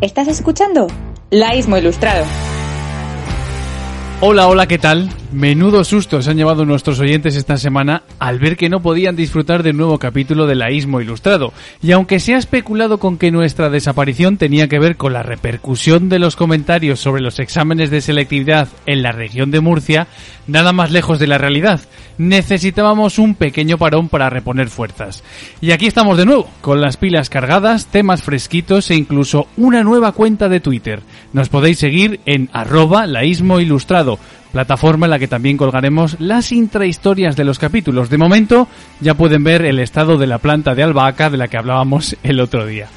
¿Estás escuchando? Laísmo Ilustrado. Hola, hola, ¿qué tal? Menudo susto se han llevado nuestros oyentes esta semana al ver que no podían disfrutar del nuevo capítulo de Laísmo Ilustrado. Y aunque se ha especulado con que nuestra desaparición tenía que ver con la repercusión de los comentarios sobre los exámenes de selectividad en la región de Murcia, nada más lejos de la realidad. Necesitábamos un pequeño parón para reponer fuerzas. Y aquí estamos de nuevo, con las pilas cargadas, temas fresquitos e incluso una nueva cuenta de Twitter. Nos podéis seguir en arroba laísmo ilustrado, plataforma en la que también colgaremos las intrahistorias de los capítulos. De momento ya pueden ver el estado de la planta de albahaca de la que hablábamos el otro día.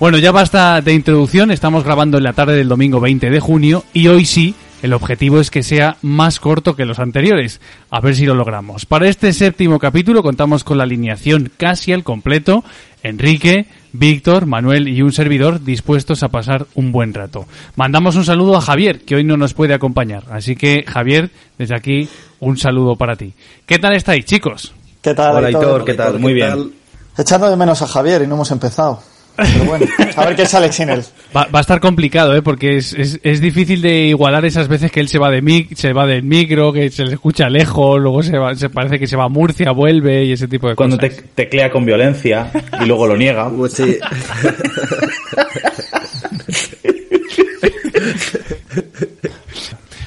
Bueno, ya basta de introducción, estamos grabando en la tarde del domingo 20 de junio y hoy sí el objetivo es que sea más corto que los anteriores. A ver si lo logramos. Para este séptimo capítulo contamos con la alineación casi al completo. Enrique, Víctor, Manuel y un servidor dispuestos a pasar un buen rato. Mandamos un saludo a Javier, que hoy no nos puede acompañar. Así que, Javier, desde aquí, un saludo para ti. ¿Qué tal estáis, chicos? ¿Qué tal? Hola, Hitor, ¿qué tal? Muy bien. Echando de menos a Javier y no hemos empezado. Pero bueno, a ver qué sale sin él. Va, va a estar complicado, ¿eh? Porque es, es, es difícil de igualar esas veces que él se va de mic, se va del micro, que se le escucha lejos, luego se, va, se parece que se va a Murcia, vuelve y ese tipo de Cuando te cosas. teclea con violencia y luego lo niega. Pues sí.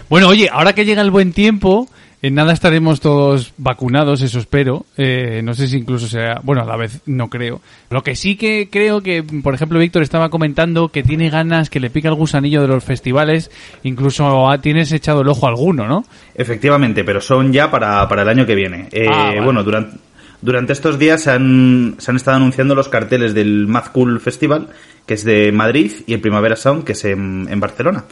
Bueno, oye, ahora que llega el buen tiempo, en nada estaremos todos vacunados, eso espero. Eh, no sé si incluso sea, bueno, a la vez no creo. Lo que sí que creo que, por ejemplo, Víctor estaba comentando que tiene ganas, que le pica el gusanillo de los festivales, incluso tienes echado el ojo a alguno, ¿no? Efectivamente, pero son ya para, para el año que viene. Eh, Ah, vale. Bueno, durante, durante estos días se han, se han estado anunciando los carteles del Mad Cool Festival, que es de Madrid, y el Primavera Sound, que es en, en Barcelona.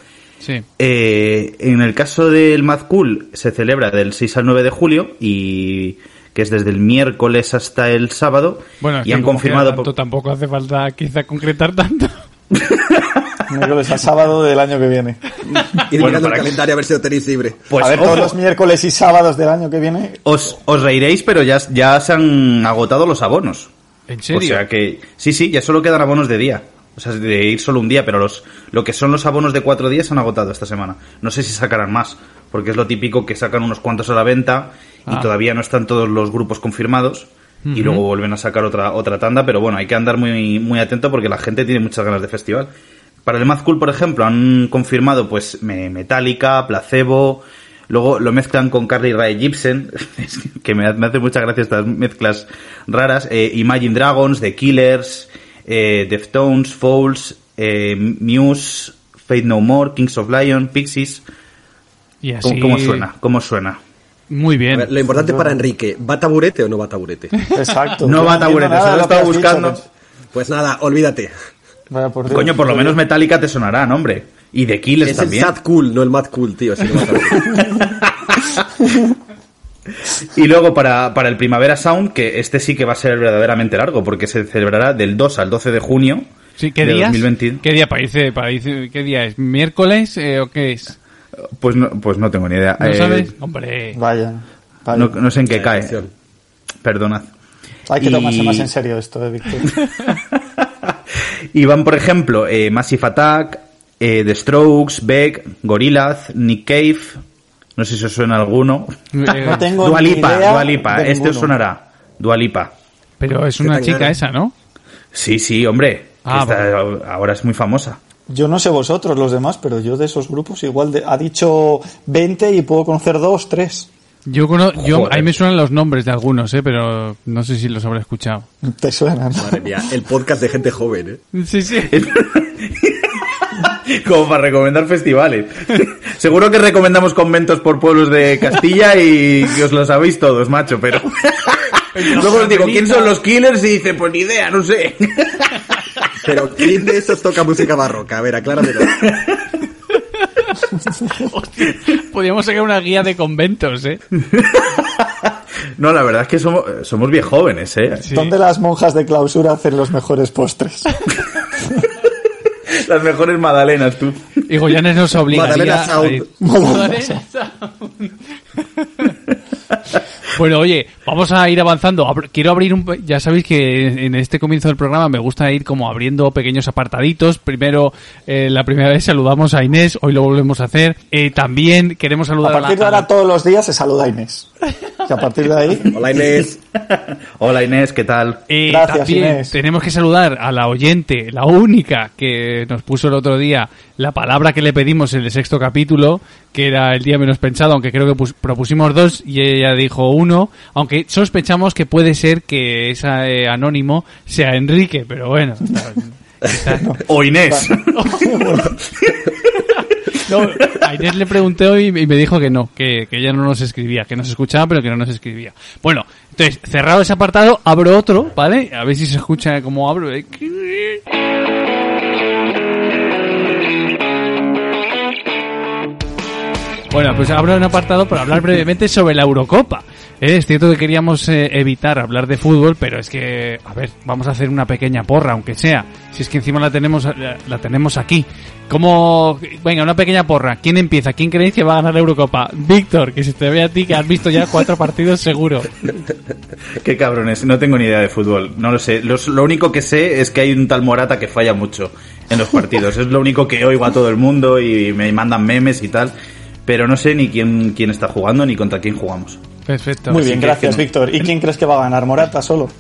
Sí. Eh, en el caso del Mad Cool se celebra del 6 al 9 de julio y que es desde el miércoles hasta el sábado Bueno, es y que han confirmado tanto, tampoco hace falta quizá concretar tanto. Miércoles a sábado del año que viene. Ir Bueno, mirando el que- calendario a ver si lo tenéis libre. pues a ver, ojo, todos los miércoles y sábados del año que viene. os, os reiréis pero ya, ya se han agotado los abonos ¿En serio? o sea que sí sí ya solo quedan abonos de día o sea de ir solo un día pero los lo que son los abonos de cuatro días se han agotado esta semana no sé si sacarán más porque es lo típico que sacan unos cuantos a la venta y Ah. todavía no están todos los grupos confirmados y luego vuelven a sacar otra otra tanda pero bueno hay que andar muy muy atento porque la gente tiene muchas ganas de festival para el Mad Cool por ejemplo han confirmado pues Me- Metallica Placebo Luego lo mezclan con Carly Rae es que me, me hace mucha gracia estas mezclas raras. Eh, Imagine Dragons, The Killers, eh, Deftones, Fouls, eh, Muse, Fate No More, Kings of Lion, Pixies. Y así... ¿Cómo, cómo suena? ¿Cómo suena? Muy bien. ver, lo importante para Enrique, ¿va taburete o no va taburete? Exacto. No va taburete, se de lo dicho, buscando. Pues nada, olvídate. Vaya por Dios. Coño, por lo menos Metallica te sonará, ¿no, hombre? Y The Killers Es también. el sad cool, no el mad cool, tío. si no va. Y luego para, para el Primavera Sound, que este sí que va a ser verdaderamente largo, porque se celebrará del 2 al 12 de junio Sí, ¿Qué de días? 2020. ¿Qué día parece, parece- ¿Qué día es? ¿Miércoles eh, o qué es? Pues no, pues no tengo ni idea. ¿No Eh, sabes? Hombre. Vaya. vaya. No, no sé en qué cae. Perdonad. Hay que Y- tomarse más en serio esto, eh, Víctor. Y van, por ejemplo, eh, Massive Attack, eh, The Strokes, Beck, Gorillaz, Nick Cave. No sé si os suena alguno. Eh, No tengo Dua ni Lipa, idea Dua Lipa. de Este os sonará. Dua Lipa. pero es una chica esa, ¿no? Sí, sí, hombre. que Ah, está- ahora es muy famosa. Yo no sé vosotros los demás, pero yo de esos grupos igual de- ha dicho 20 y puedo conocer dos, tres. Yo, cono yo Joder. ahí me suenan los nombres de algunos, ¿eh? Pero no sé si los habré escuchado. Te suenan. Madre mía, el podcast de gente joven, ¿eh? Sí, sí. Como para recomendar festivales. Seguro que recomendamos conventos por pueblos de Castilla y os lo sabéis todos, macho, pero... Luego os digo, ¿quién son los killers? Y dice, pues ni idea, no sé. Pero ¿quién de esos toca música barroca? A ver, acláramelo. Podríamos sacar una guía de conventos, ¿eh? No, la verdad es que somos, somos bien jóvenes, ¿eh? Sí. ¿Dónde las monjas de clausura hacen los mejores postres? Las mejores magdalenas, tú. Y Goyanes nos obligaría Magdalena a Sound. ir- Magdalena Sound. Bueno, oye, vamos a ir avanzando. Quiero abrir un... Ya sabéis que en este comienzo del programa me gusta ir como abriendo pequeños apartaditos. Primero, eh, la primera vez saludamos a Inés, hoy lo volvemos a hacer. Eh, también queremos A saludar a, partir de la... ahora todos los días se saluda a Inés. Y a partir de ahí, Hola Inés. Hola Inés, ¿qué tal? Eh, Gracias, también Inés. tenemos que saludar a la oyente, la única que nos puso el otro día la palabra que le pedimos en el sexto capítulo, que era el día menos pensado, aunque creo que pus- propusimos dos y ella dijo uno, aunque sospechamos que puede ser que ese eh, anónimo sea Enrique, pero bueno. está- está- O Inés. no, a Inés le pregunté hoy y me dijo que no, que, que ella no nos escribía, que nos escuchaba pero que no nos escribía. Bueno, entonces, cerrado ese apartado, abro otro, ¿vale? A ver si se escucha como abro. Bueno, pues abro un apartado para hablar brevemente sobre la Eurocopa. Eh, Es cierto que queríamos eh, evitar hablar de fútbol, pero es que, a ver, vamos a hacer una pequeña porra, aunque sea. Si es que encima la tenemos, la, la tenemos aquí. Como, venga, una pequeña porra. ¿Quién empieza? ¿Quién creéis que va a ganar la Eurocopa? Víctor, que se te ve a ti que has visto ya cuatro partidos seguro. Qué cabrones, no tengo ni idea de fútbol, no lo sé. Los- lo único que sé es que hay un tal Morata que falla mucho en los partidos. es lo único que oigo a todo el mundo y me mandan memes y tal. Pero no sé ni quién, quién está jugando ni contra quién jugamos. Perfecto. muy bien, gracias, que. Víctor. ¿Y quién crees que va a ganar? ¿Morata solo?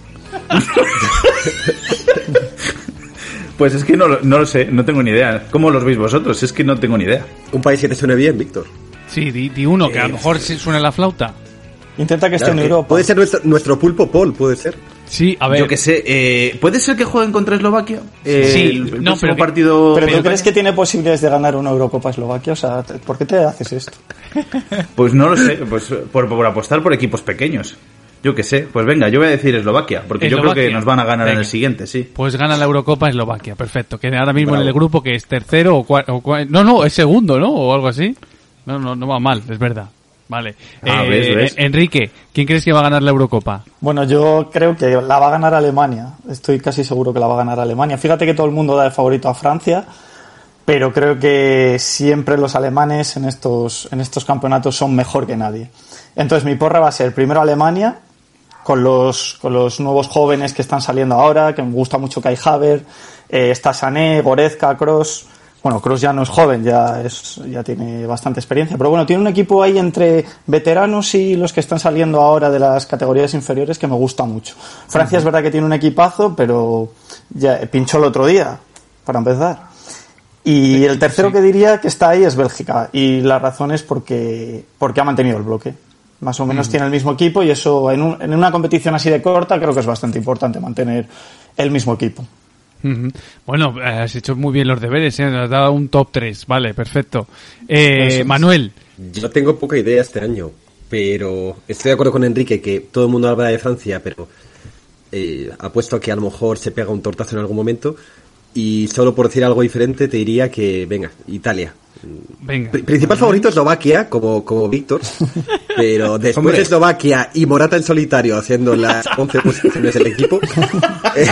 Pues es que no, lo- no lo sé, no tengo ni idea. ¿Cómo los veis vosotros? Es que no tengo ni idea. Un país que te suene bien, Víctor. Sí, di, di uno, que a lo mejor se suena la flauta. Intenta que esté Claro, en Europa. Puede ser nuestro, nuestro pulpo Paul, puede ser. Sí, a ver. Yo que sé, eh, ¿puede ser que jueguen contra Eslovaquia? Eh, Sí, el, el no, pero partido. ¿Pero tú crees que tiene posibilidades de ganar una Eurocopa Eslovaquia? O sea, ¿por qué te haces esto? Pues no lo sé, pues por, por apostar por equipos pequeños. Yo que sé, pues venga, yo voy a decir Eslovaquia, porque yo creo que nos van a ganar en el siguiente, sí. Pues gana la Eurocopa Eslovaquia, perfecto. Que ahora mismo Bravo. en el grupo que es tercero o cuarto. No, no, es segundo, ¿no? O algo así. No, no, no va mal, es verdad. Vale. Ah, Eh, ves, ves. Enrique, ¿quién crees que va a ganar la Eurocopa? Bueno, yo creo que la va a ganar Alemania. Estoy casi seguro que la va a ganar Alemania. Fíjate que todo el mundo da de favorito a Francia, pero creo que siempre los alemanes en estos, en estos campeonatos son mejor que nadie. Entonces mi porra va a ser primero Alemania, con los, con los nuevos jóvenes que están saliendo ahora, que me gusta mucho Kai Haver, eh, está Sané, Goretzka, Kroos. Bueno, Kroos ya no es joven, ya, es, ya tiene bastante experiencia, pero bueno, tiene un equipo ahí entre veteranos y los que están saliendo ahora de las categorías inferiores que me gusta mucho. Francia es verdad que tiene un equipazo, pero ya pinchó el otro día, para empezar. Y el tercero que diría que está ahí es Bélgica. Y la razón es porque, porque ha mantenido el bloque. Más o menos tiene el mismo equipo y eso en, un- en una competición así de corta creo que es bastante importante mantener el mismo equipo. Bueno, eh, has hecho muy bien los deberes, ¿eh? Nos has dado un top 3. Vale, perfecto. Eh, es. Manuel, Yo tengo poca idea este año, pero estoy de acuerdo con Enrique que todo el mundo habla de Francia, pero eh, apuesto a que a lo mejor se pega un tortazo en algún momento. Y solo por decir algo diferente, te diría que, venga, Italia. venga. Principal favorito Eslovaquia, como, como Víctor, pero después Hombre. de Eslovaquia y Morata en solitario haciendo las 11 posiciones del equipo, eh,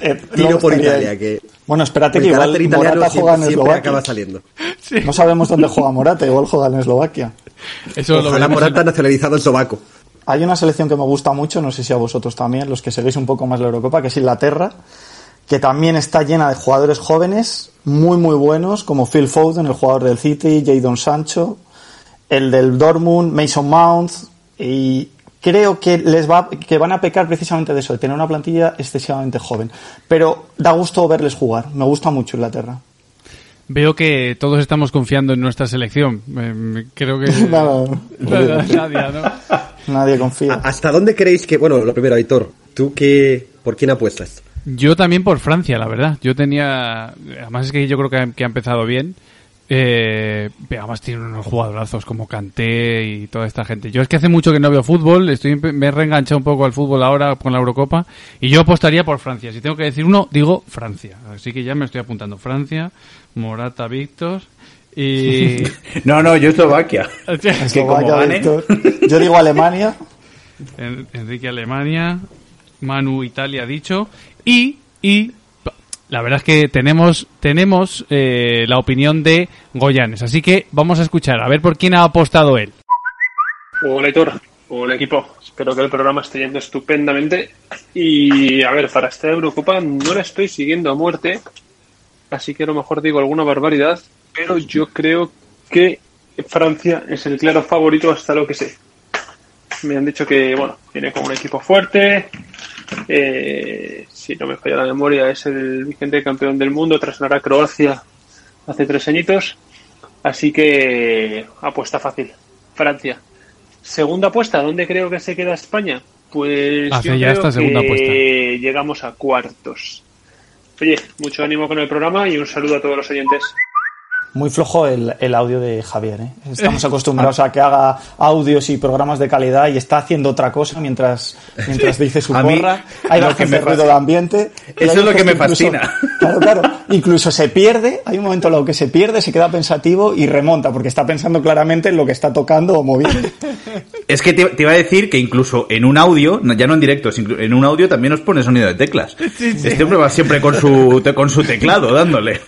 Eh, tiro por Italia, que Bueno, espérate que igual Morata siempre, juega en Eslovaquia. acaba saliendo. No sabemos dónde juega Morata, igual juega en Eslovaquia. Eso lo Ojalá veremos Morata en- nacionalizado eslovaco. Hay una selección que me gusta mucho, no sé si a vosotros también, los que seguís un poco más la Eurocopa, que es Inglaterra, que también está llena de jugadores jóvenes muy muy buenos, como Phil Foden, el jugador del City, Jadon Sancho, el del Dortmund, Mason Mount, y creo que les va que van a pecar precisamente de eso, de tener una plantilla excesivamente joven. Pero da gusto verles jugar, me gusta mucho Inglaterra. Veo que todos estamos confiando en nuestra selección. Eh, creo que... Nada, Nada, nadie, ¿no? nadie confía. ¿Hasta dónde creéis que, bueno, lo primero, Aitor, ¿tú qué, por quién apuestas? Yo también por Francia, la verdad. Yo tenía. Además, es que yo creo que ha, que ha empezado bien. Eh, además tiene unos jugadorazos como Kanté y toda esta gente. Yo es que hace mucho que no veo fútbol, estoy me he reenganchado un poco al fútbol ahora con la Eurocopa y yo apostaría por Francia. Si tengo que decir uno, digo Francia. Así que ya me estoy apuntando Francia, Morata, Víctor y No, no, yo Eslovaquia. que como Eslovaquia, gane- Víctor. Yo digo Alemania, En- Enrique Alemania, Manu Italia dicho y y la verdad es que tenemos tenemos eh, la opinión de Goyanes, así que vamos a escuchar a ver por quién ha apostado él. Hola, Aitor. Un equipo. Espero que el programa esté yendo estupendamente. Y a ver, para esta Eurocopa no la estoy siguiendo a muerte. Así que a lo mejor digo alguna barbaridad. Pero yo creo que Francia es el claro favorito hasta lo que sé. Me han dicho que, bueno, viene con un equipo fuerte. Eh, si no me falla la memoria, es el vigente campeón del mundo tras ganar a Croacia hace tres añitos. Así que apuesta fácil. Francia. Segunda apuesta, ¿dónde creo que se queda España? Pues Hace yo ya creo esta segunda que apuesta. llegamos a cuartos. Oye, mucho ánimo con el programa y un saludo a todos los oyentes. Muy flojo el, el audio de Javier. ¿eh? Estamos acostumbrados a que haga audios y programas de calidad y está haciendo otra cosa mientras, mientras dice su A mí, porra. Hay lo que me ruido de ambiente. Eso es lo que me incluso- fascina. Claro, claro. Incluso se pierde. Hay un momento en lo que se pierde, se queda pensativo y remonta porque está pensando claramente en lo que está tocando o moviendo. Es que te, te iba a decir que incluso en un audio, ya no en directo, en un audio también nos pone sonido de teclas. Este hombre va siempre con su, con su teclado dándole.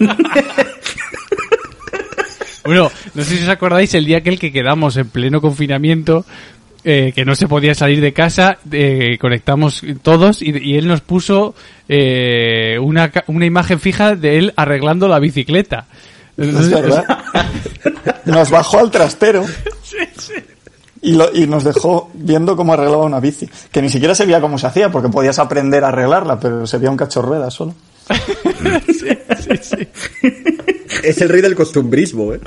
Bueno, no sé si os acordáis el día aquel que quedamos en pleno confinamiento, eh, que no se podía salir de casa, eh, conectamos todos y, y él nos puso eh, una, una imagen fija de él arreglando la bicicleta. Es verdad. Nos bajó al trastero. Y, lo- y nos dejó viendo cómo arreglaba una bici. Que ni siquiera se veía cómo se hacía, porque podías aprender a arreglarla, pero se veía un cacho de ruedas solo. Es el rey del costumbrismo, ¿eh?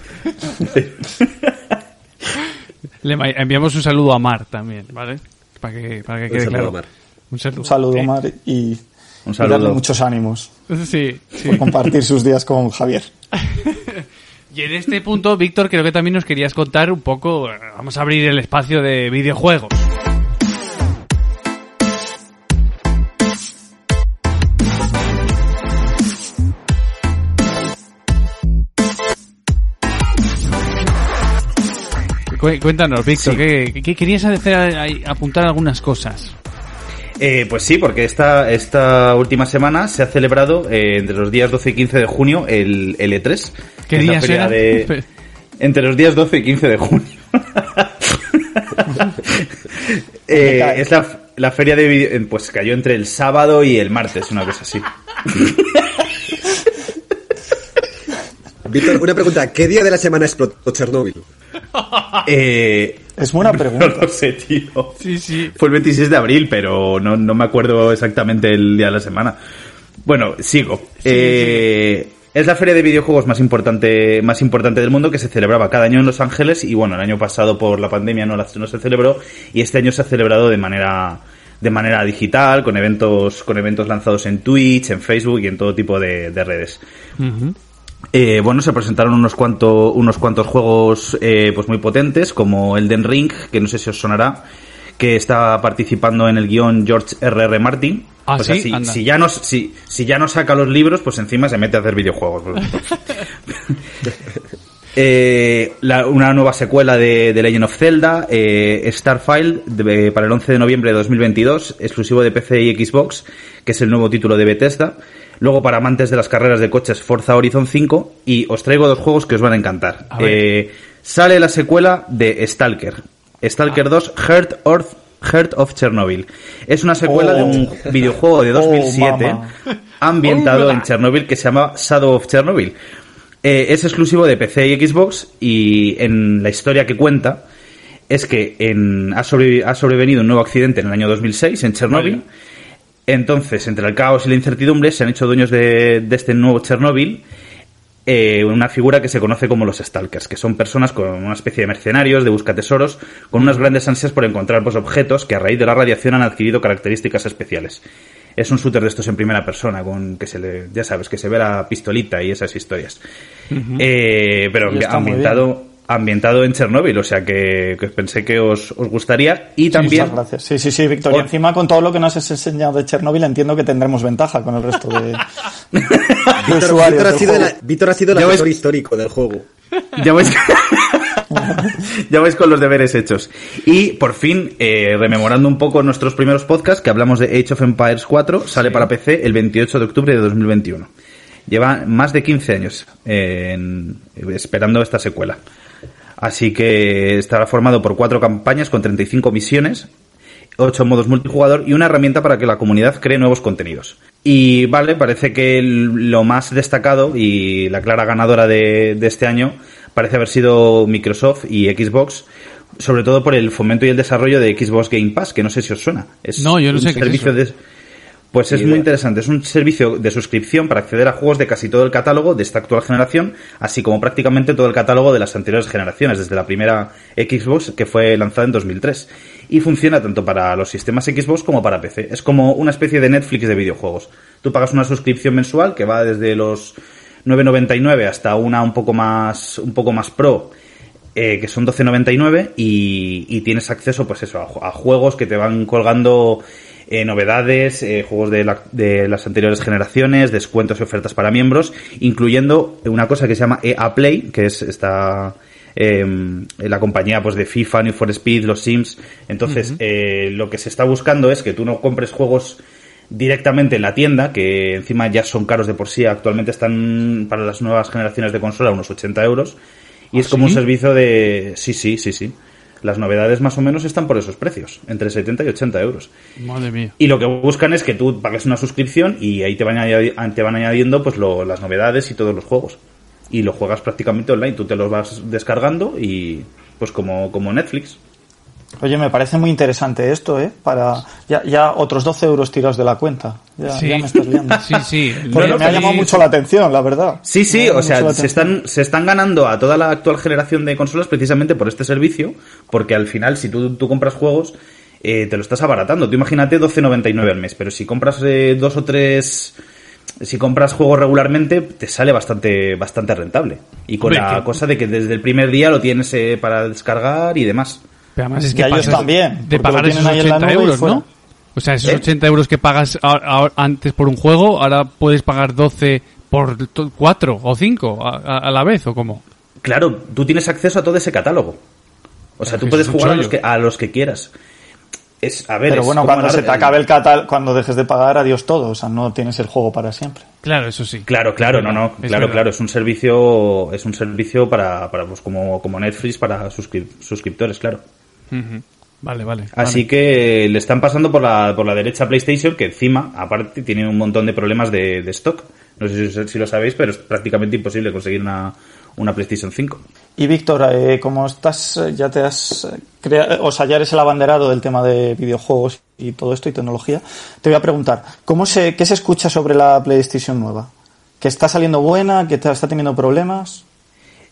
Le enviamos un saludo a Mar también, ¿vale? Para que, para que Un quede saludo claro. a Mar. Un saludo. Un saludo, Eh, Mar, y, Un y darle saludo. muchos ánimos Sí, sí. por compartir sus días con Javier. Y en este punto, Víctor, creo que también nos querías contar un poco, eh, vamos a abrir el espacio de videojuegos. Cuéntanos, Víctor, ¿qué, qué querías hacer apuntar algunas cosas? Eh, pues sí, porque esta, esta última semana se ha celebrado eh, entre los días 12 y 15 de junio el, el E3. ¿Qué días eran? de- entre los días 12 y 15 de junio. Eh, es la, la feria de video, pues cayó entre el sábado y el martes, una cosa así. Víctor, una pregunta. ¿Qué día de la semana explotó Chernóbil? Eh, Es buena no pregunta. lo sé, tío. Sí, sí. Fue el 26 de abril, pero no, no me acuerdo exactamente el día de la semana. Bueno, sigo. Eh, Es la feria de videojuegos más importante, más importante del mundo que se celebraba cada año en Los Ángeles y bueno, el año pasado por la pandemia no, la- no se celebró y este año se ha celebrado de manera de manera digital, con eventos, con eventos lanzados en Twitch, en Facebook y en todo tipo de, de redes. Eh, bueno, se presentaron unos cuantos, unos cuantos juegos eh, pues muy potentes, como Elden Ring, que no sé si os sonará, que está participando en el guion George R.R. Martin. Ah, O sea, ¿sí? si, Anda. si ya no, si, si ya no saca los libros, pues encima se mete a hacer videojuegos. Eh, la- una nueva secuela de, de Legend of Zelda, eh, Starfield, de- para el 11 de noviembre de 2022, exclusivo de PC y Xbox, que es el nuevo título de Bethesda. Luego, para amantes de las carreras de coches, Forza Horizon 5. Y os traigo dos juegos que os van a encantar. A. Eh, sale la secuela de Stalker. Stalker 2, Heart of, Heart of Chernobyl. Es una secuela Oh. de un videojuego de Oh, 2007 mamá. ambientado Oh, en. Chernobyl que se llama Shadow of Chernobyl. Eh, es exclusivo de PC y Xbox y en la historia que cuenta es que en, ha, sobrevenido un nuevo accidente en el año 2006 en Chernobyl. Entonces, entre el caos y la incertidumbre, se han hecho dueños de, de este nuevo Chernobyl eh, una figura que se conoce como los Stalkers, que son personas con una especie de mercenarios, de buscatesoros, con unas grandes ansias por encontrar pues, objetos que a raíz de la radiación han adquirido características especiales. Es un shooter de estos en primera persona, con que se le, ya sabes, que se ve la pistolita y esas historias. Eh, pero Y está muy ambientado, ambientado en Chernóbil, o sea que, que pensé que os, os gustaría. Y también, Muchas gracias. Sí, sí, sí, Víctor. Y Ot- encima con todo lo que nos has enseñado de Chernobyl entiendo que tendremos ventaja con el resto de, de Víctor, usuarios Víctor ha sido juego. la- Víctor ha sido el Ya ves- asesor histórico del juego. ya vais, ya vais con los deberes hechos. Y por fin, eh, rememorando un poco nuestros primeros podcasts, que hablamos de Age of Empires 4, sale para PC el 28 de octubre de 2021. Lleva más de 15 años eh, en- esperando esta secuela. Así que estará formado por cuatro campañas con 35 misiones, ocho modos multijugador y una herramienta para que la comunidad cree nuevos contenidos. Y vale, parece que lo más destacado y la clara ganadora de, de este año parece haber sido Microsoft y Xbox, sobre todo por el fomento y el desarrollo de Xbox Game Pass, que no sé si os suena. Es No, yo no un sé qué es servicio eso. de pues es muy interesante. Es un servicio de suscripción para acceder a juegos de casi todo el catálogo de esta actual generación, así como prácticamente todo el catálogo de las anteriores generaciones, desde la primera Xbox que fue lanzada en 2003. Y funciona tanto para los sistemas Xbox como para PC. Es como una especie de Netflix de videojuegos. Tú pagas una suscripción mensual que va desde los 9.99 hasta una un poco más un poco más pro eh, que son 12.99 y, y tienes acceso pues eso a, ju- a juegos que te van colgando eh, novedades, eh, juegos de, la- de las anteriores generaciones, descuentos y ofertas para miembros, incluyendo una cosa que se llama EA Play, que es esta eh, la compañía pues de FIFA, Need for Speed, los Sims. Entonces, eh, lo que se está buscando es que tú no compres juegos directamente en la tienda, que encima ya son caros de por sí, actualmente están para las nuevas generaciones de consola unos 80 euros, y es como un servicio de... Sí, sí, sí, sí. Las novedades más o menos están por esos precios, entre 70 y 80 euros. Madre mía. Y lo que buscan es que tú pagues una suscripción y ahí te van, te van añadiendo pues lo- las novedades y todos los juegos. Y lo juegas prácticamente online, tú te los vas descargando y pues como, como Netflix. Oye, me parece muy interesante esto, ¿eh? Para ya, ya otros 12 euros tirados de la cuenta. Ya, Sí. ya me estás liando. Sí, sí. Porque No, me ha llamado sí. mucho la atención, la verdad. Sí, sí, o sea, se están, se están ganando a toda la actual generación de consolas precisamente por este servicio, porque al final, si tú, tú compras juegos, eh, te lo estás abaratando. Tú imagínate 12.99 al mes, pero si compras eh, dos o tres, si compras juegos regularmente, te sale bastante, bastante rentable. Y con Hombre, la que- cosa de que desde el primer día lo tienes eh, para descargar y demás. Pero además es Y que a ellos también, de pagar esos tienen ahí en la 80 nube y euros. ¿no? O sea, esos ¿Eh? 80 euros que pagas a- a- antes por un juego, ahora puedes pagar 12 por 4 o 5 a, a- a la vez, ¿o cómo? Claro, tú tienes acceso a todo ese catálogo. O sea, tú puedes jugar a los que, a los que quieras. Es, a ver, Pero bueno, cuando se te acabe el catálogo, cuando dejes de pagar, adiós todo. O sea, no tienes el juego para siempre. Claro, eso sí. Claro, claro, no, no, es claro, verdad. claro, es un servicio, es un servicio para, para pues como, como Netflix para suscri- suscriptores, claro. Vale, vale. Así vale. que le están pasando por la, por la derecha a PlayStation, que encima, aparte, tiene un montón de problemas de, de stock. No sé si, si lo sabéis, pero es prácticamente imposible conseguir una, una PlayStation 5. Y Víctor, eh, como estás, eh, ya te has creado, o sea, ya eres el abanderado del tema de videojuegos y todo esto y tecnología, te voy a preguntar, ¿cómo se, ¿qué se escucha sobre la PlayStation nueva? ¿Que está saliendo buena? ¿Que está teniendo problemas?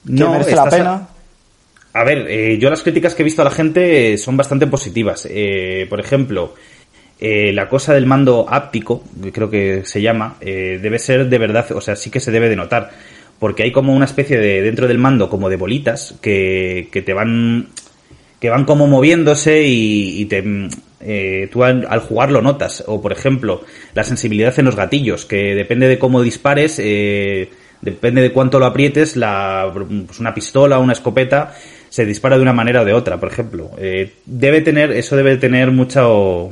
¿Que No, merece la pena? A ver, eh, yo las críticas que he visto a la gente son bastante positivas. Eh, por ejemplo, eh, la cosa del mando áptico, creo que se llama, eh, debe ser de verdad, o sea, sí que se debe de notar. Porque hay como una especie de, dentro del mando, como de bolitas, que, que te van, que van como moviéndose y, y te, eh, tú al, jugar lo notas. O por ejemplo, la sensibilidad en los gatillos, que depende de cómo dispares, eh, depende de cuánto lo aprietes, la, pues una pistola una escopeta se dispara de una manera o de otra, por ejemplo. Eh, debe tener, eso debe tener mucho,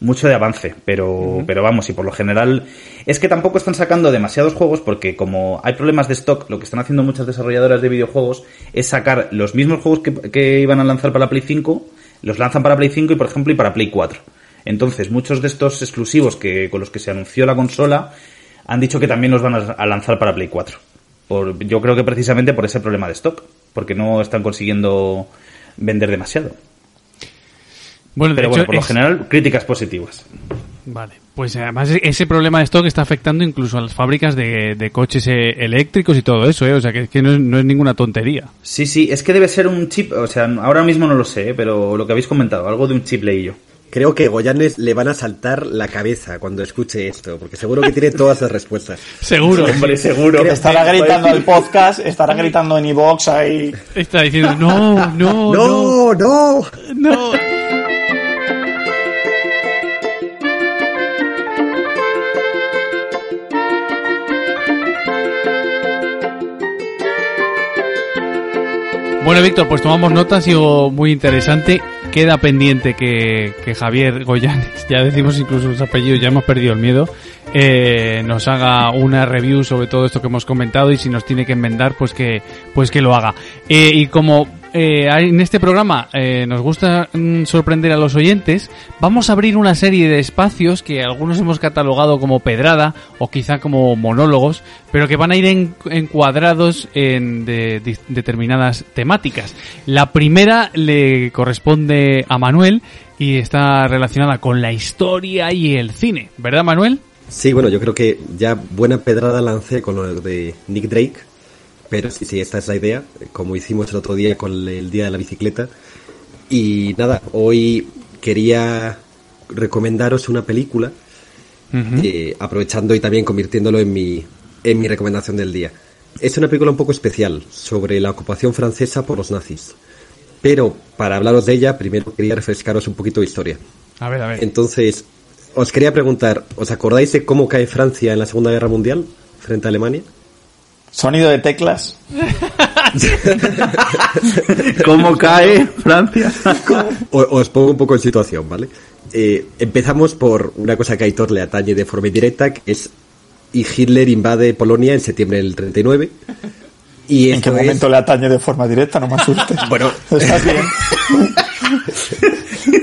mucho de avance, pero, pero vamos, y por lo general es que tampoco están sacando demasiados juegos porque como hay problemas de stock, lo que están haciendo muchas desarrolladoras de videojuegos es sacar los mismos juegos que, que iban a lanzar para Play 5, los lanzan para Play 5 y por ejemplo y para Play 4. Entonces, muchos de estos exclusivos que con los que se anunció la consola han dicho que también los van a, a lanzar para Play 4. Por, yo creo que precisamente por ese problema de stock, porque no están consiguiendo vender demasiado. Bueno, de Pero hecho, bueno, por lo es- general, críticas positivas. Vale, pues además ese problema de stock está afectando incluso a las fábricas de, de coches eh, eléctricos y todo eso, ¿eh? O sea, que, que no, es, no es ninguna tontería. Sí, sí, es que debe ser un chip, o sea, ahora mismo no lo sé, ¿eh? pero lo que habéis comentado, algo de un chip leí yo. Creo que Goyanes le van a saltar la cabeza cuando escuche esto, porque seguro que tiene todas las respuestas. Seguro. Hombre, seguro. Estará gritando al podcast, estará gritando en iVox ahí. Está diciendo, no, no, no, ¡No, no! no. Bueno, Víctor, pues tomamos nota, ha sido muy interesante. Queda pendiente que, que Javier Goyanes, ya decimos incluso los apellidos, ya hemos perdido el miedo, eh, nos haga una review sobre todo esto que hemos comentado y si nos tiene que enmendar, pues que, pues que lo haga. Eh, y como eh, en este programa eh, nos gusta mm, sorprender a los oyentes, vamos a abrir una serie de espacios que algunos hemos catalogado como pedrada o quizá como monólogos, pero que van a ir en- encuadrados en de- de- determinadas temáticas. La primera le corresponde a Manuel y está relacionada con la historia y el cine, ¿verdad Manuel? Sí, bueno, yo creo que ya buena pedrada lancé con lo de Nick Drake, pero sí, sí, esta es la idea, como hicimos el otro día con el Día de la Bicicleta. Y nada, hoy quería recomendaros una película, eh, aprovechando y también convirtiéndolo en mi, en mi recomendación del día. Es una película un poco especial sobre la ocupación francesa por los nazis. Pero para hablaros de ella, primero quería refrescaros un poquito de historia. A ver, a ver. Entonces, os quería preguntar, ¿os acordáis de cómo cae Francia en la Segunda Guerra Mundial frente a Alemania? Sonido de teclas. ¿Cómo cae Francia? O- os pongo un poco en situación, ¿vale? Eh, empezamos por una cosa que a Aitor le atañe de forma indirecta, que es y Hitler invade Polonia en septiembre del 39. Y ¿En qué es- momento le atañe de forma directa? No me asustes. Bueno. ¿Estás bien?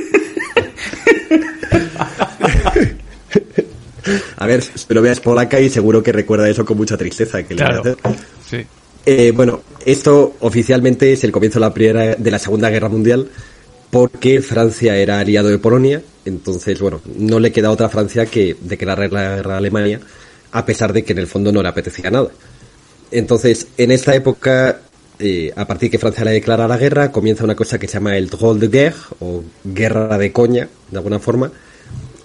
A ver, pero veas polaca y seguro que recuerda eso con mucha tristeza. Que le Claro. hacer. Sí. Eh, bueno, esto oficialmente es el comienzo de la primera de la Segunda Guerra Mundial porque Francia era aliado de Polonia, entonces bueno, no le queda otra a Francia que declarar la guerra a Alemania, a pesar de que en el fondo no le apetecía nada. Entonces, en esta época, eh, a partir que Francia le declara la guerra, comienza una cosa que se llama el drôle de guerre, o guerra de coña, de alguna forma,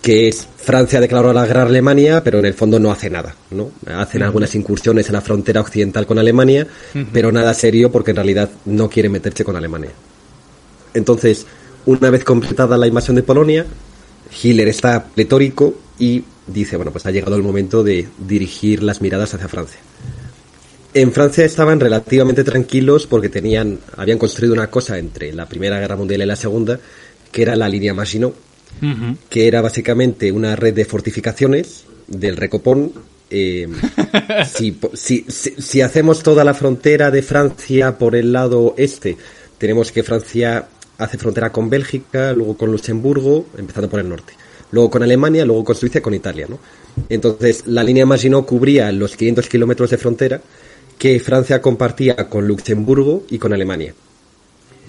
que es Francia declaró la guerra a Alemania, pero en el fondo no hace nada, ¿no? Hacen algunas incursiones en la frontera occidental con Alemania, pero nada serio porque en realidad no quiere meterse con Alemania. Entonces, una vez completada la invasión de Polonia, Hitler está pletórico y dice, bueno, pues ha llegado el momento de dirigir las miradas hacia Francia. En Francia estaban relativamente tranquilos porque tenían, habían construido una cosa entre la Primera Guerra Mundial y la Segunda, que era la línea Maginot, Que era básicamente una red de fortificaciones del Recopón. eh, si, po- si, si, si hacemos toda la frontera de Francia por el lado este, tenemos que Francia hace frontera con Bélgica, luego con Luxemburgo, empezando por el norte, luego con Alemania, luego con Suiza y con Italia. ¿no? Entonces, la línea Maginot cubría los 500 kilómetros de frontera que Francia compartía con Luxemburgo y con Alemania.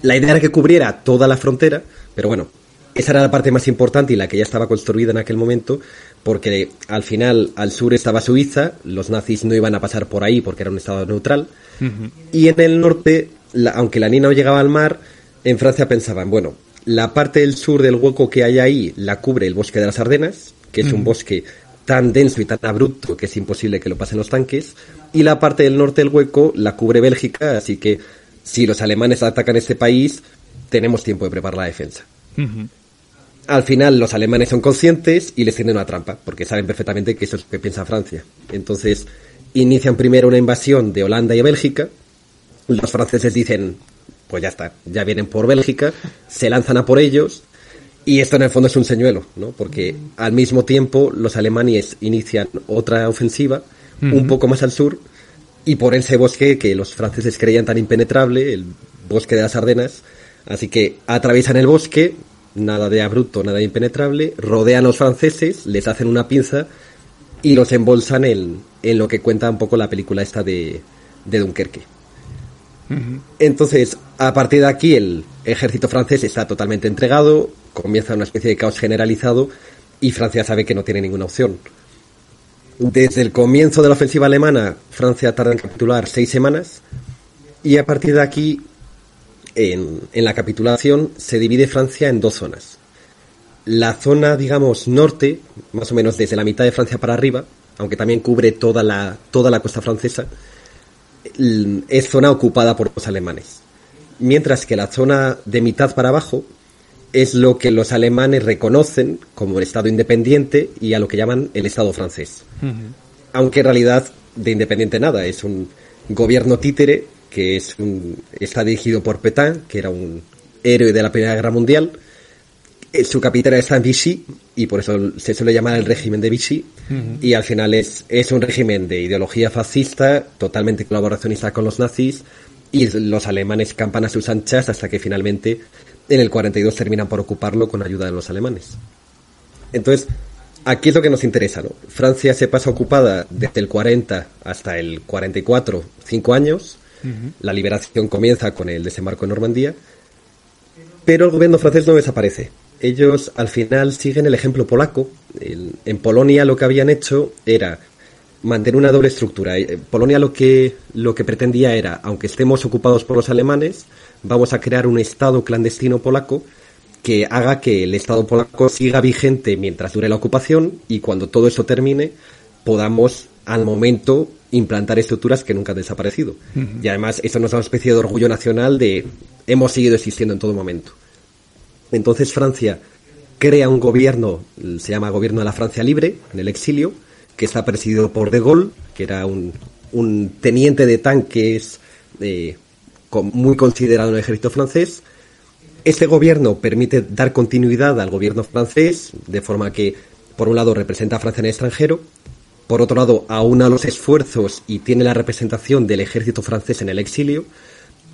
La idea era que cubriera toda la frontera, pero bueno, esa era la parte más importante y la que ya estaba construida en aquel momento, porque al final al sur estaba Suiza, los nazis no iban a pasar por ahí porque era un estado neutral, y en el norte, la- aunque la no llegaba al mar, en Francia pensaban, bueno, la parte del sur del hueco que hay ahí la cubre el bosque de las Ardenas, que es un bosque tan denso y tan abrupto que es imposible que lo pasen los tanques, y la parte del norte del hueco la cubre Bélgica, así que si los alemanes atacan este país, tenemos tiempo de preparar la defensa. Al final los alemanes son conscientes y les tienden una trampa, porque saben perfectamente que eso es lo que piensa Francia. Entonces inician primero una invasión de Holanda y Bélgica. Los franceses dicen, pues ya está, ya vienen por Bélgica, se lanzan a por ellos. Y esto en el fondo es un señuelo, ¿no? Porque al mismo tiempo los alemanes inician otra ofensiva, un poco más al sur, y por ese bosque que los franceses creían tan impenetrable, el bosque de las Ardenas. Así que atraviesan el bosque, nada de abrupto, nada de impenetrable, rodean a los franceses, les hacen una pinza y los embolsan en, en lo que cuenta un poco la película esta de, de Dunkerque. Entonces, a partir de aquí, el ejército francés está totalmente entregado, comienza una especie de caos generalizado y Francia sabe que no tiene ninguna opción. Desde el comienzo de la ofensiva alemana, Francia tarda en capitular seis semanas y a partir de aquí, en, en la capitulación, se divide Francia en dos zonas. La zona, digamos, norte, más o menos desde la mitad de Francia para arriba, aunque también cubre toda la, toda la costa francesa, l- es zona ocupada por los alemanes. Mientras que la zona de mitad para abajo es lo que los alemanes reconocen como el Estado independiente y a lo que llaman el Estado francés. Aunque en realidad de independiente nada, es un gobierno títere que es un, está dirigido por Pétain, que era un héroe de la Primera Guerra Mundial, Eh, Su capital está en Vichy y por eso se suele llamar el régimen de Vichy. Y al final es, es un régimen de ideología fascista, totalmente colaboracionista con los nazis. Y los alemanes campan a sus anchas hasta que finalmente en el 42 terminan por ocuparlo con ayuda de los alemanes. Entonces, aquí es lo que nos interesa, ¿no? Francia se pasa ocupada desde el 40 hasta el 44, cinco años. La liberación comienza con el desembarco en Normandía. Pero el gobierno francés no desaparece. Ellos al final siguen el ejemplo polaco. En Polonia lo que habían hecho era mantener una doble estructura. Eh, Polonia lo que, lo que pretendía era, aunque estemos ocupados por los alemanes, vamos a crear un Estado clandestino polaco que haga que el Estado polaco siga vigente mientras dure la ocupación y cuando todo eso termine podamos al momento implantar estructuras que nunca han desaparecido. Y además eso nos da una especie de orgullo nacional de hemos seguido existiendo en todo momento. Entonces Francia crea un gobierno, se llama Gobierno de la Francia Libre, en el exilio, que está presidido por De Gaulle, que era un, un teniente de tanques eh, con- muy considerado en el ejército francés. Este gobierno permite dar continuidad al gobierno francés, de forma que, por un lado, representa a Francia en el extranjero, por otro lado, aúna los esfuerzos y tiene la representación del ejército francés en el exilio,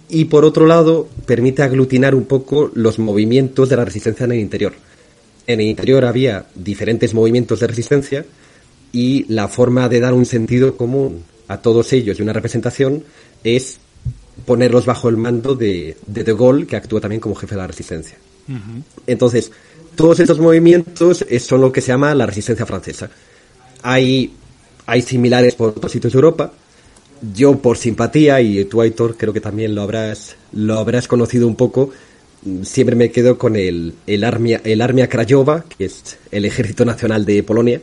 y por otro lado, permite aglutinar un poco los movimientos de la resistencia en el interior. En el interior había diferentes movimientos de resistencia y la forma de dar un sentido común a todos ellos y una representación es ponerlos bajo el mando de, de De Gaulle, que actúa también como jefe de la resistencia. Entonces, todos estos movimientos es- son lo que se llama la resistencia francesa. Hay, hay similares por otros sitios de Europa. Yo, por simpatía, y tú, Aitor, creo que también lo habrás, lo habrás conocido un poco, mm, siempre me quedo con el, el, Armia, el Armia Krajowa, que es el ejército nacional de Polonia,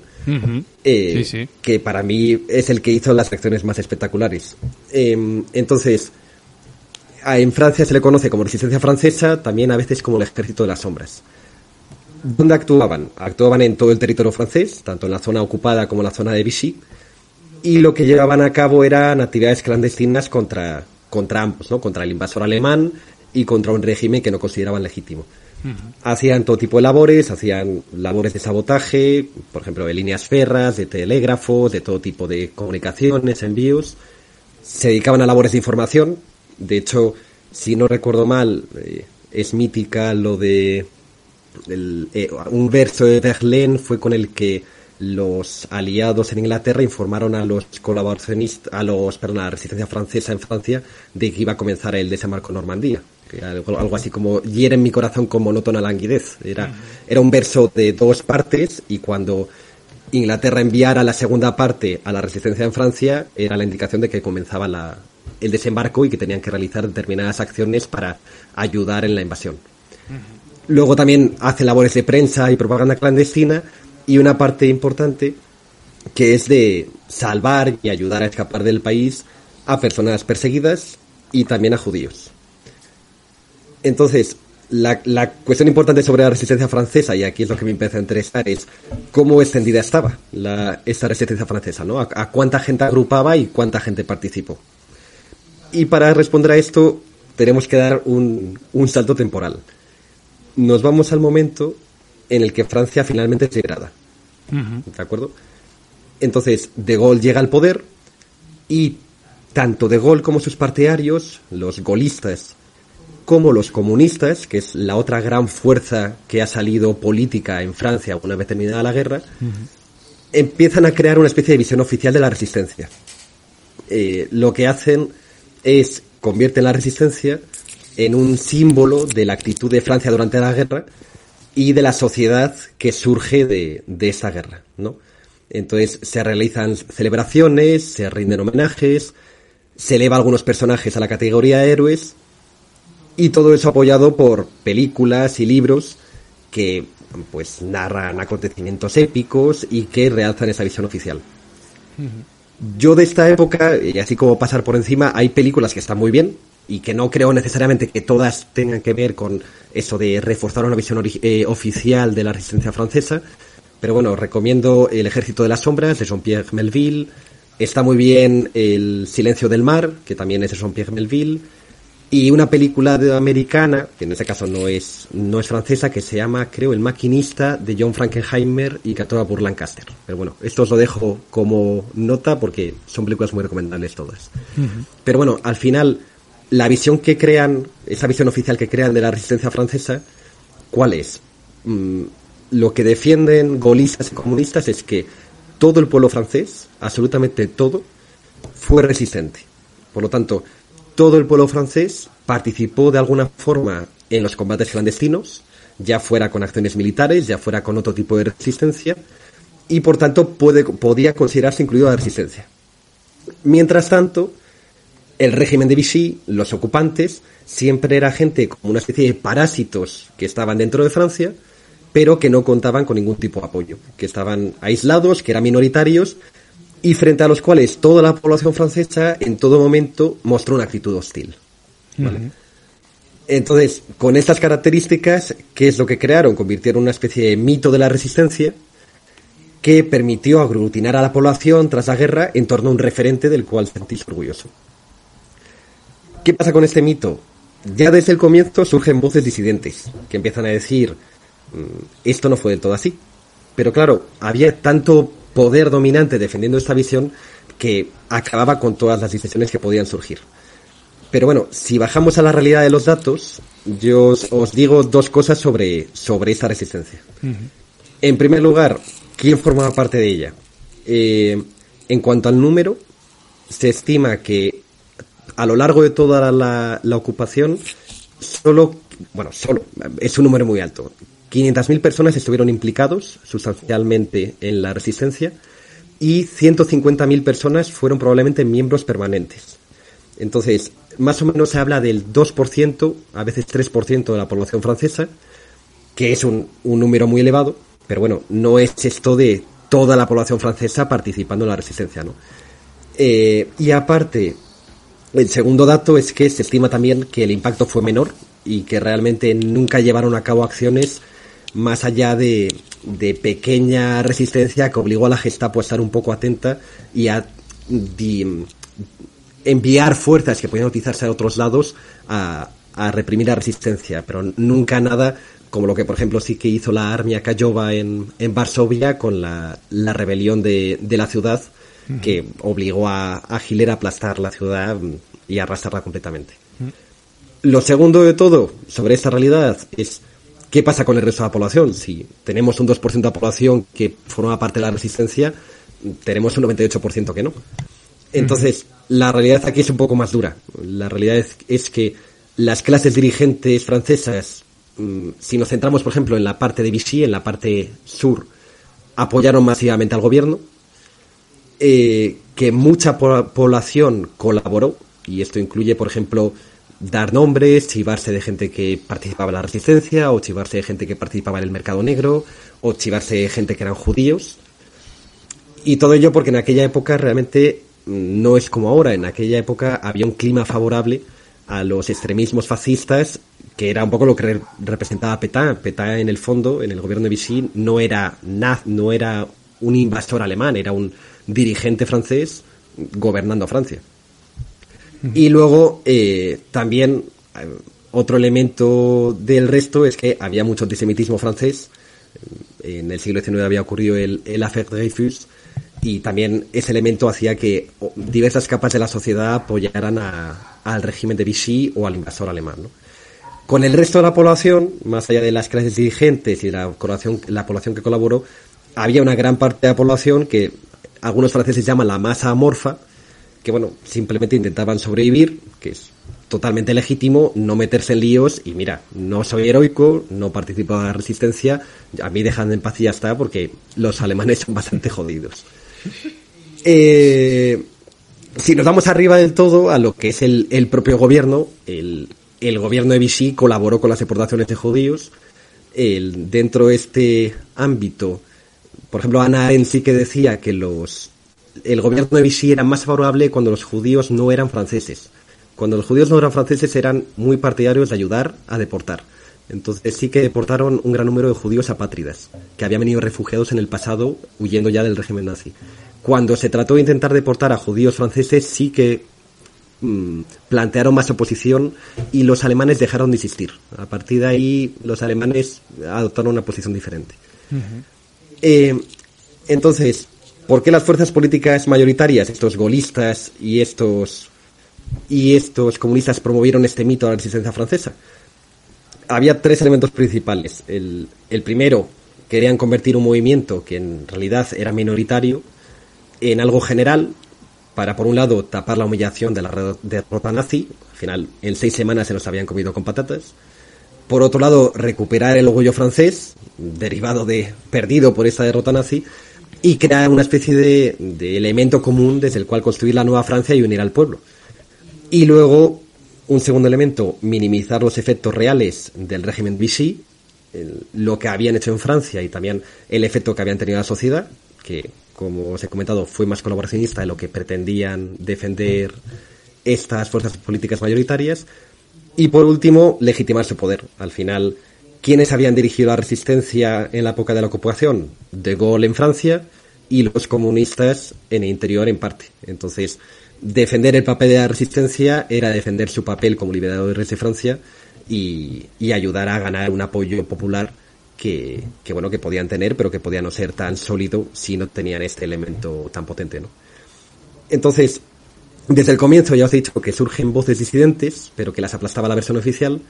eh, Sí, sí. que para mí es el que hizo las acciones más espectaculares. Em, entonces, en Francia se le conoce como resistencia francesa, también a veces como el ejército de las sombras. ¿Dónde actuaban? Actuaban en todo el territorio francés, tanto en la zona ocupada como en la zona de Vichy, y lo que llevaban a cabo eran actividades clandestinas contra, contra ambos, ¿no? contra el invasor alemán y contra un régimen que no consideraban legítimo. Hacían todo tipo de labores, hacían labores de sabotaje, por ejemplo, de líneas ferras, de telégrafos, de todo tipo de comunicaciones, envíos. Se dedicaban a labores de información. De hecho, si no recuerdo mal, eh, es mítica lo de el- eh, un verso de Verlaine fue con el que los aliados en Inglaterra informaron a los colaboracionistas, a los, perdón, a la resistencia francesa en Francia de que iba a comenzar el desembarco en Normandía. Algo, algo así como hiere en mi corazón con monótona languidez. Era, era un verso de dos partes y cuando Inglaterra enviara la segunda parte a la resistencia en Francia era la indicación de que comenzaba la, el desembarco y que tenían que realizar determinadas acciones para ayudar en la invasión. Luego también hace labores de prensa y propaganda clandestina y una parte importante que es de salvar y ayudar a escapar del país a personas perseguidas y también a judíos. Entonces, la, cuestión importante sobre la resistencia francesa, y aquí es lo que me empieza a interesar, es cómo extendida estaba la, esta resistencia francesa, ¿no? A, cuánta gente agrupaba y cuánta gente participó. Y para responder a esto, tenemos que dar un salto temporal. Nos vamos al momento en el que Francia finalmente es liberada. ¿De acuerdo? Entonces, De Gaulle llega al poder y tanto De Gaulle como sus partidarios, los golistas, como los comunistas, que es la otra gran fuerza que ha salido política en Francia una vez terminada la guerra, empiezan a crear una especie de visión oficial de la resistencia. Eh, lo que hacen es convierten la resistencia en un símbolo de la actitud de Francia durante la guerra y de la sociedad que surge de, de esta guerra, ¿no? Entonces se realizan celebraciones, se rinden homenajes, se eleva a algunos personajes a la categoría de héroes y todo eso apoyado por películas y libros que pues narran acontecimientos épicos y que realzan esa visión oficial. Yo de esta época, y así como pasar por encima, hay películas que están muy bien y que no creo necesariamente que todas tengan que ver con eso de reforzar una visión eh, oficial de la resistencia francesa, pero bueno, recomiendo El Ejército de las Sombras de Jean-Pierre Melville, está muy bien El Silencio del Mar, que también es de Jean-Pierre Melville, y una película de- americana, que en este caso no es, no es francesa, que se llama, creo, El maquinista de John Frankenheimer y actúa por Lancaster. Pero bueno, esto os lo dejo como nota porque son películas muy recomendables todas. Pero bueno, al final, la visión que crean, esa visión oficial que crean de la resistencia francesa, ¿cuál es? Mm, lo que defienden golistas y comunistas es que todo el pueblo francés, absolutamente todo, fue resistente. Por lo tanto, todo el pueblo francés participó de alguna forma en los combates clandestinos, ya fuera con acciones militares, ya fuera con otro tipo de resistencia, y por tanto puede, podía considerarse incluido la resistencia. Mientras tanto, el régimen de Vichy, los ocupantes, siempre era gente como una especie de parásitos que estaban dentro de Francia, pero que no contaban con ningún tipo de apoyo, que estaban aislados, que eran minoritarios, y frente a los cuales toda la población francesa en todo momento mostró una actitud hostil. ¿vale? Entonces, con estas características, ¿qué es lo que crearon? Convirtieron en una especie de mito de la resistencia que permitió aglutinar a la población tras la guerra en torno a un referente del cual sentirse orgulloso. ¿Qué pasa con este mito? Ya desde el comienzo surgen voces disidentes que empiezan a decir "Mm, esto no fue del todo así. Pero claro, había tanto poder dominante defendiendo esta visión que acababa con todas las decisiones que podían surgir. Pero bueno, si bajamos a la realidad de los datos, yo os, os digo dos cosas sobre, sobre esta resistencia. En primer lugar, ¿quién formaba parte de ella? Eh, en cuanto al número, se estima que a lo largo de toda la, ocupación, solo, bueno, solo, es un número muy alto. 500.000 personas estuvieron implicados sustancialmente en la resistencia y 150.000 personas fueron probablemente miembros permanentes. Entonces, más o menos se habla del 2%, a veces 3% de la población francesa, que es un, un número muy elevado, pero bueno, no es esto de toda la población francesa participando en la resistencia, ¿no? Eh, y aparte, el segundo dato es que se estima también que el impacto fue menor y que realmente nunca llevaron a cabo acciones más allá de, pequeña resistencia que obligó a la Gestapo a estar un poco atenta y a enviar fuerzas que podían utilizarse a otros lados a, reprimir la resistencia, pero nunca nada como lo que, por ejemplo, sí que hizo la Armia Cayova en, en Varsovia con la, la rebelión de, de la ciudad, que obligó a, a Hitler a aplastar la ciudad y a arrasarla completamente. Lo segundo de todo sobre esta realidad es qué pasa con el resto de la población. Si tenemos un 2% de la población que forma parte de la resistencia, tenemos un 98% que no. Entonces, la realidad aquí es un poco más dura. La realidad es, es que las clases dirigentes francesas, mm, si nos centramos, por ejemplo, en la parte de Vichy, en la parte sur, apoyaron masivamente al gobierno, eh, que mucha po- población colaboró, y esto incluye, por ejemplo, dar nombres, chivarse de gente que participaba en la resistencia, o chivarse de gente que participaba en el mercado negro, o chivarse de gente que eran judíos. Y todo ello porque en aquella época realmente mm, no es como ahora, en aquella época había un clima favorable a los extremismos fascistas, que era un poco lo que re- representaba Pétain. Pétain en el fondo, en el gobierno de Vichy, no era naz, no era un invasor alemán, era un dirigente francés gobernando a Francia. Y luego eh, también eh, otro elemento del resto es que había mucho antisemitismo francés. En el siglo XIX había ocurrido el, el affaire Dreyfus y también ese elemento hacía que diversas capas de la sociedad apoyaran a- al régimen de Vichy o al invasor alemán. ¿no? Con el resto de la población, más allá de las clases dirigentes y la población, la población que colaboró, había una gran parte de la población que algunos franceses llaman la masa amorfa, que bueno, simplemente intentaban sobrevivir, que es totalmente legítimo, no meterse en líos y mira, no soy heroico, no participo en la resistencia, a mí dejan en paz y ya está, porque los alemanes son bastante jodidos. Eh, si nos vamos arriba del todo a lo que es el, el propio gobierno, el, el gobierno de Vichy colaboró con las deportaciones de judíos. El, dentro de este ámbito, por ejemplo, Ana Arendt sí que decía que los, el gobierno de Vichy era más favorable cuando los judíos no eran franceses. Cuando los judíos no eran franceses eran muy partidarios de ayudar a deportar. Entonces sí que deportaron un gran número de judíos apátridas, que habían venido refugiados en el pasado huyendo ya del régimen nazi. Cuando se trató de intentar deportar a judíos franceses, sí que mm, plantearon más oposición y los alemanes dejaron de insistir. A partir de ahí los alemanes adoptaron una posición diferente. Eh, entonces, ¿por qué las fuerzas políticas mayoritarias, estos golistas y estos y estos comunistas promovieron este mito a la resistencia francesa? Había tres elementos principales. El, primero, querían convertir un movimiento que en realidad era minoritario en algo general para, por un lado, tapar la humillación de la derrota nazi. Al final, en seis semanas se los habían comido con patatas. Por otro lado, recuperar el orgullo francés, derivado de perdido por esta derrota nazi, y crear una especie de, elemento común desde el cual construir la nueva Francia y unir al pueblo. Y luego, un segundo elemento, minimizar los efectos reales del régimen Vichy, lo que habían hecho en Francia y también el efecto que habían tenido en la sociedad, que como os he comentado, fue más colaboracionista de lo que pretendían defender estas fuerzas políticas mayoritarias. Y por último, legitimar su poder. Al final, ¿quiénes habían dirigido la resistencia en la época de la ocupación? De Gaulle en Francia y los comunistas en el interior en parte. Entonces, defender el papel de la resistencia era defender su papel como liberadores de Francia y, y ayudar a ganar un apoyo popular que, bueno, que podían tener, pero que podía no ser tan sólido si no tenían este elemento tan potente, ¿no? Entonces, desde el comienzo ya os he dicho que surgen voces disidentes, pero que las aplastaba la versión oficial,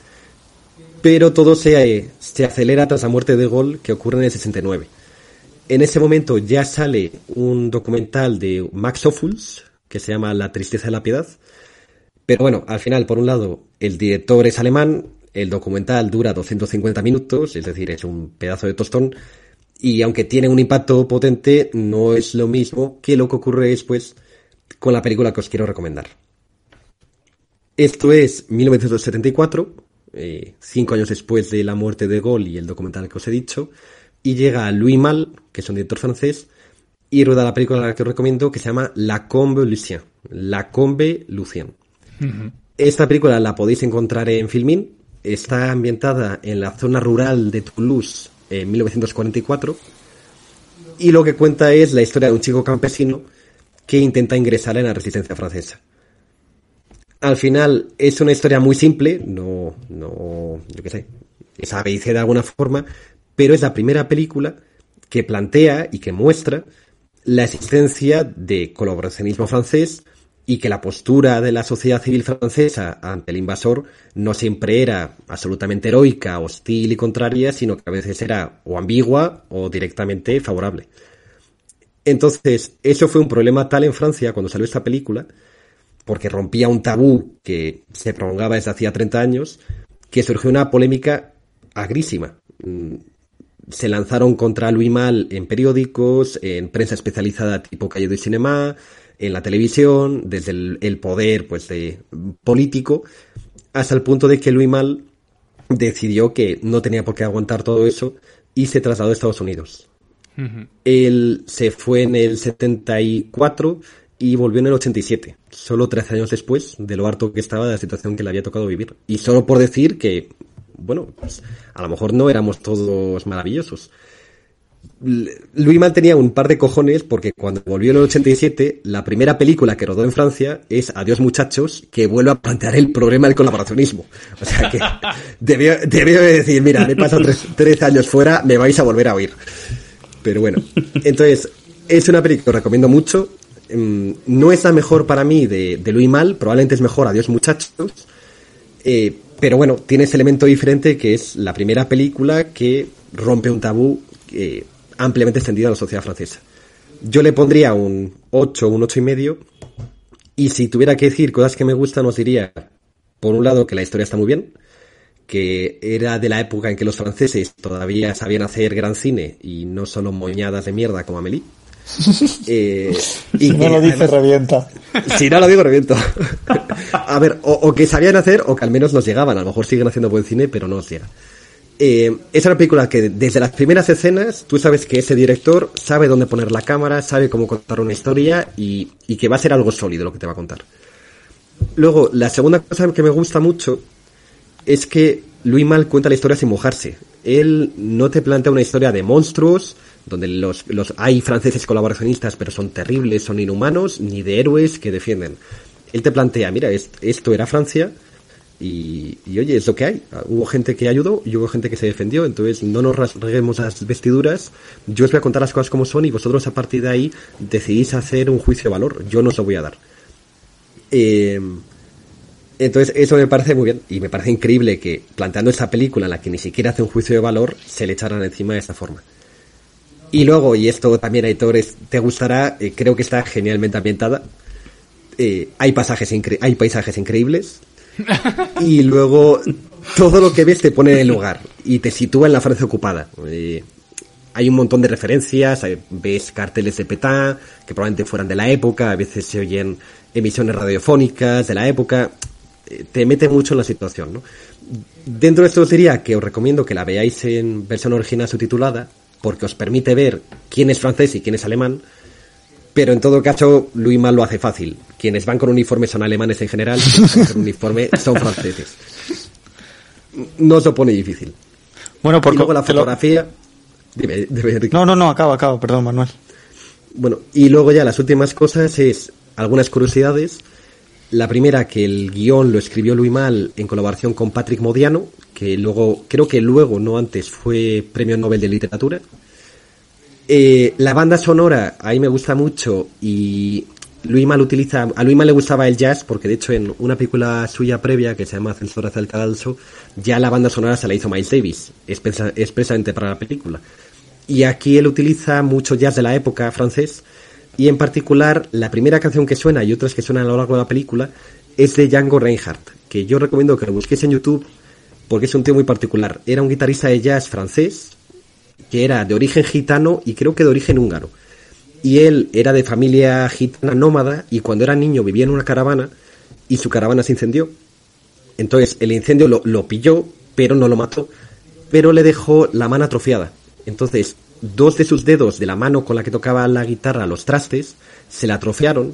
pero todo se, se acelera tras la muerte de Gaulle que ocurre en el 69. En ese momento ya sale un documental de Max Ophuls, que se llama La tristeza de la piedad, pero bueno, al final, por un lado, el director es alemán, el documental dura 250 minutos, es decir, es un pedazo de tostón, y aunque tiene un impacto potente, no es lo mismo que lo que ocurre después con la película que os quiero recomendar. Esto es 1974, eh, cinco años después de la muerte de Gaulle y el documental que os he dicho, y llega Louis Mal, que es un director francés, y rueda la película que os recomiendo que se llama La Combe Lucien. La Combe Lucien. Esta película la podéis encontrar en Filmin, Está ambientada en la zona rural de Toulouse en 1944 y lo que cuenta es la historia de un chico campesino que intenta ingresar en la resistencia francesa. Al final es una historia muy simple, no, no, yo qué sé, es ABC de alguna forma, pero es la primera película que plantea y que muestra la existencia de colaboracionismo francés y que la postura de la sociedad civil francesa ante el invasor no siempre era absolutamente heroica, hostil y contraria, sino que a veces era o ambigua o directamente favorable. Entonces, eso fue un problema tal en Francia cuando salió esta película, porque rompía un tabú que se prolongaba desde hacía 30 años, que surgió una polémica agrísima. Mm, se lanzaron contra Louis Mal en periódicos, en prensa especializada tipo Calle de Cinema, en la televisión, desde el, poder pues de político, hasta el punto de que Louis Mal decidió que no tenía por qué aguantar todo eso y se trasladó a Estados Unidos. Él se fue en el 74 y volvió en el 87, solo 13 años después de lo harto que estaba de la situación que le había tocado vivir. Y solo por decir que, bueno, pues a lo mejor no éramos todos maravillosos. Louis Mal tenía un par de cojones porque cuando volvió en el 87, la primera película que rodó en Francia es Adiós muchachos, que vuelve a plantear el problema del colaboracionismo. O sea que debió, decir, mira, me he pasado tres, años fuera, me vais a volver a oír. Pero bueno, entonces, es una película que os recomiendo mucho. Mm, no es la mejor para mí de, de Louis Mal, probablemente es mejor Adiós muchachos. Eh, pero bueno, tiene ese elemento diferente que es la primera película que rompe un tabú que ampliamente extendida en la sociedad francesa. Yo le pondría un 8, un 8 y medio. Y si tuviera que decir cosas que me gustan, os diría, por un lado, que la historia está muy bien, que era de la época en que los franceses todavía sabían hacer gran cine y no solo moñadas de mierda como Amélie. Eh, y si no lo dice, revienta. Si no lo digo, reviento. A ver, o, o, que sabían hacer o que al menos nos llegaban. A lo mejor siguen haciendo buen cine, pero no nos llega. Eh, es una película que desde las primeras escenas tú sabes que ese director sabe dónde poner la cámara, sabe cómo contar una historia y, que va a ser algo sólido lo que te va a contar. Luego, la segunda cosa que me gusta mucho es que Louis Mal cuenta la historia sin mojarse. Él no te plantea una historia de monstruos, donde los, los hay franceses colaboracionistas pero son terribles, son inhumanos, ni de héroes que defienden. él te plantea, mira, esto era Francia y, oye, es lo que hay. Hubo gente que ayudó y hubo gente que se defendió, entonces no nos rasguemos las vestiduras. Yo os voy a contar las cosas como son y vosotros a partir de ahí decidís hacer un juicio de valor. Yo no os lo voy a dar. Eh, entonces, eso me parece muy bien y me parece increíble que planteando esta película en la que ni siquiera hace un juicio de valor, se le echaran encima de esta forma. Y luego, y esto también, Aitor, te gustará, eh, creo que está genialmente ambientada. Eh, hay, pasajes hay paisajes increíbles. y luego, todo lo que ves te pone en el lugar y te sitúa en la Francia ocupada. Eh, hay un montón de referencias, ves carteles de Petain, que probablemente fueran de la época, a veces se oyen emisiones radiofónicas de la época te mete mucho en la situación, ¿no? Dentro de esto os diría que os recomiendo que la veáis en versión original subtitulada, porque os permite ver quién es francés y quién es alemán, pero en todo caso, Louis Mal lo hace fácil. Quienes van con uniforme son alemanes en general, quienes van con uniforme son franceses. No se pone difícil. Bueno, porque luego la fotografía... Dime, no, no, no, acaba, acaba, perdón, Manuel. Bueno, y luego ya las últimas cosas es algunas curiosidades la primera, que el guion lo escribió Luis Mal en colaboración con Patrick Modiano, que luego, creo que luego, no antes, fue premio Nobel de Literatura. Eh, la banda sonora, ahí me gusta mucho y Luis Mal utiliza, a Luis Mal le gustaba el jazz porque de hecho en una película suya previa que se llama Ascensor hacia el ya la banda sonora se la hizo Miles Davis, expresamente para la película. Y aquí él utiliza mucho jazz de la época francés y en particular, la primera canción que suena y otras que suenan a lo largo de la película es de Django Reinhardt, que yo recomiendo que lo busquéis en YouTube porque es un tío muy particular. Era un guitarrista de jazz francés que era de origen gitano y creo que de origen húngaro. Y él era de familia gitana nómada y cuando era niño vivía en una caravana y su caravana se incendió. Entonces el incendio lo, lo pilló, pero no lo mató, pero le dejó la mano atrofiada. Entonces dos de sus dedos de la mano con la que tocaba la guitarra los trastes se la atrofiaron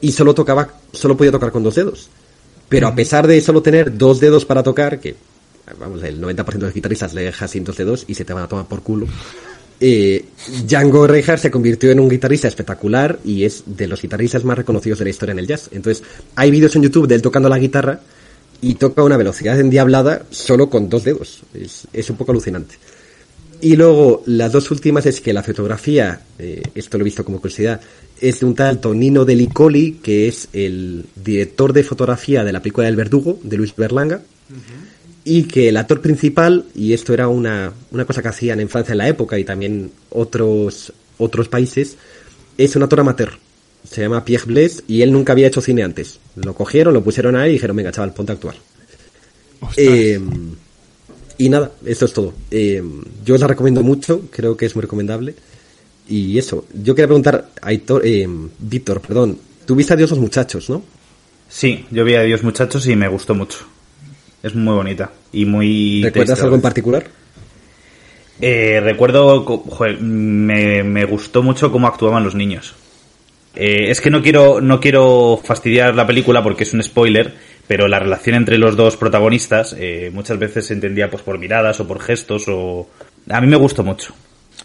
y solo tocaba, solo podía tocar con dos dedos. Pero a pesar de solo tener dos dedos para tocar, que vamos, el 90% de los guitarristas le dejas sin dos dedos y se te van a tomar por culo. Eh, Django Reinhardt se convirtió en un guitarrista espectacular y es de los guitarristas más reconocidos de la historia en el jazz. Entonces, hay vídeos en YouTube de él tocando la guitarra y toca a una velocidad endiablada solo con dos dedos. Es, es un poco alucinante. Y luego, las dos últimas es que la fotografía, eh, esto lo he visto como curiosidad, es de un tal Tonino de Licoli, que es el director de fotografía de la película del Verdugo, de Luis Berlanga, y que el actor principal, y esto era una, una cosa que hacían en Francia en la época y también otros, otros países, es un actor amateur. Se llama Pierre Blaise y él nunca había hecho cine antes. Lo cogieron, lo pusieron ahí y dijeron, venga, chaval, ponte a actuar. Eh, y nada, eso es todo. Eh, yo os la recomiendo mucho, creo que es muy recomendable. Y eso, yo quería preguntar a eh, Víctor, perdón, tú viste a Dios los muchachos, ¿no? Sí, yo vi a Dios muchachos y me gustó mucho. Es muy bonita y muy... ¿Recuerdas algo en particular? Eh, recuerdo, joder, me, me, gustó mucho cómo actuaban los niños. es que no quiero, no quiero fastidiar la película porque es un spoiler, pero la relación entre los dos protagonistas eh, muchas veces se entendía pues por miradas o por gestos o a mí me gustó mucho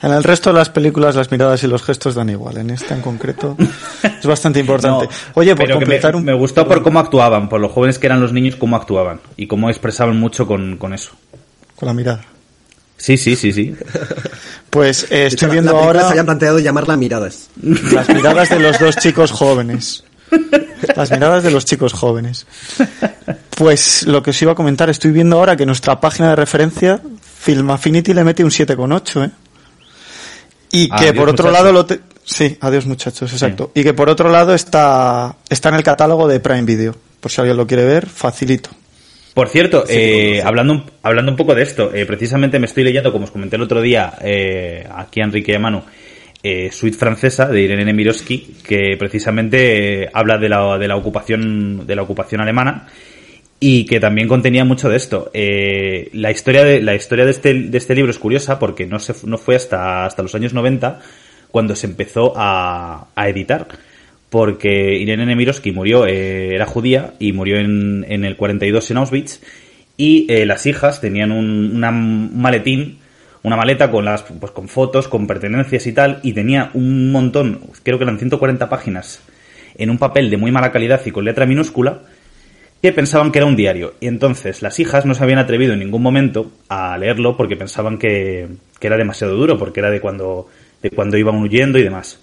en el resto de las películas las miradas y los gestos dan igual en esta en concreto es bastante importante oye por completar me, un... me gustó por cómo actuaban por los jóvenes que eran los niños cómo actuaban y cómo expresaban mucho con, con eso con la mirada Sí, sí, sí, sí. Pues eh, estoy viendo ahora. Se hayan planteado llamarla miradas. Las miradas de los dos chicos jóvenes. Las miradas de los chicos jóvenes. Pues lo que os iba a comentar, estoy viendo ahora que nuestra página de referencia, Film Affinity, le mete un 7,8, ¿eh? Y que por otro lado lo Sí, adiós muchachos, exacto. Y que por otro lado está, está en el catálogo de Prime Video. Por si alguien lo quiere ver, facilito. Por cierto, eh, hablando, hablando un poco de esto, eh, precisamente me estoy leyendo, como os comenté el otro día, eh, aquí a Enrique y a Manu, eh, Suite francesa de Irene Nemirovsky que precisamente eh, habla de la, de la ocupación de la ocupación alemana y que también contenía mucho de esto. Eh, la historia de la historia de este, de este libro es curiosa porque no se, no fue hasta hasta los años 90 cuando se empezó a, a editar porque Irene Nemirovsky murió era judía y murió en, en el 42 en Auschwitz y las hijas tenían un, una, un maletín una maleta con las pues con fotos, con pertenencias y tal, y tenía un montón, creo que eran 140 páginas en un papel de muy mala calidad y con letra minúscula, que pensaban que era un diario. Y entonces las hijas no se habían atrevido en ningún momento a leerlo porque pensaban que, que era demasiado duro, porque era de cuando, de cuando iban huyendo y demás.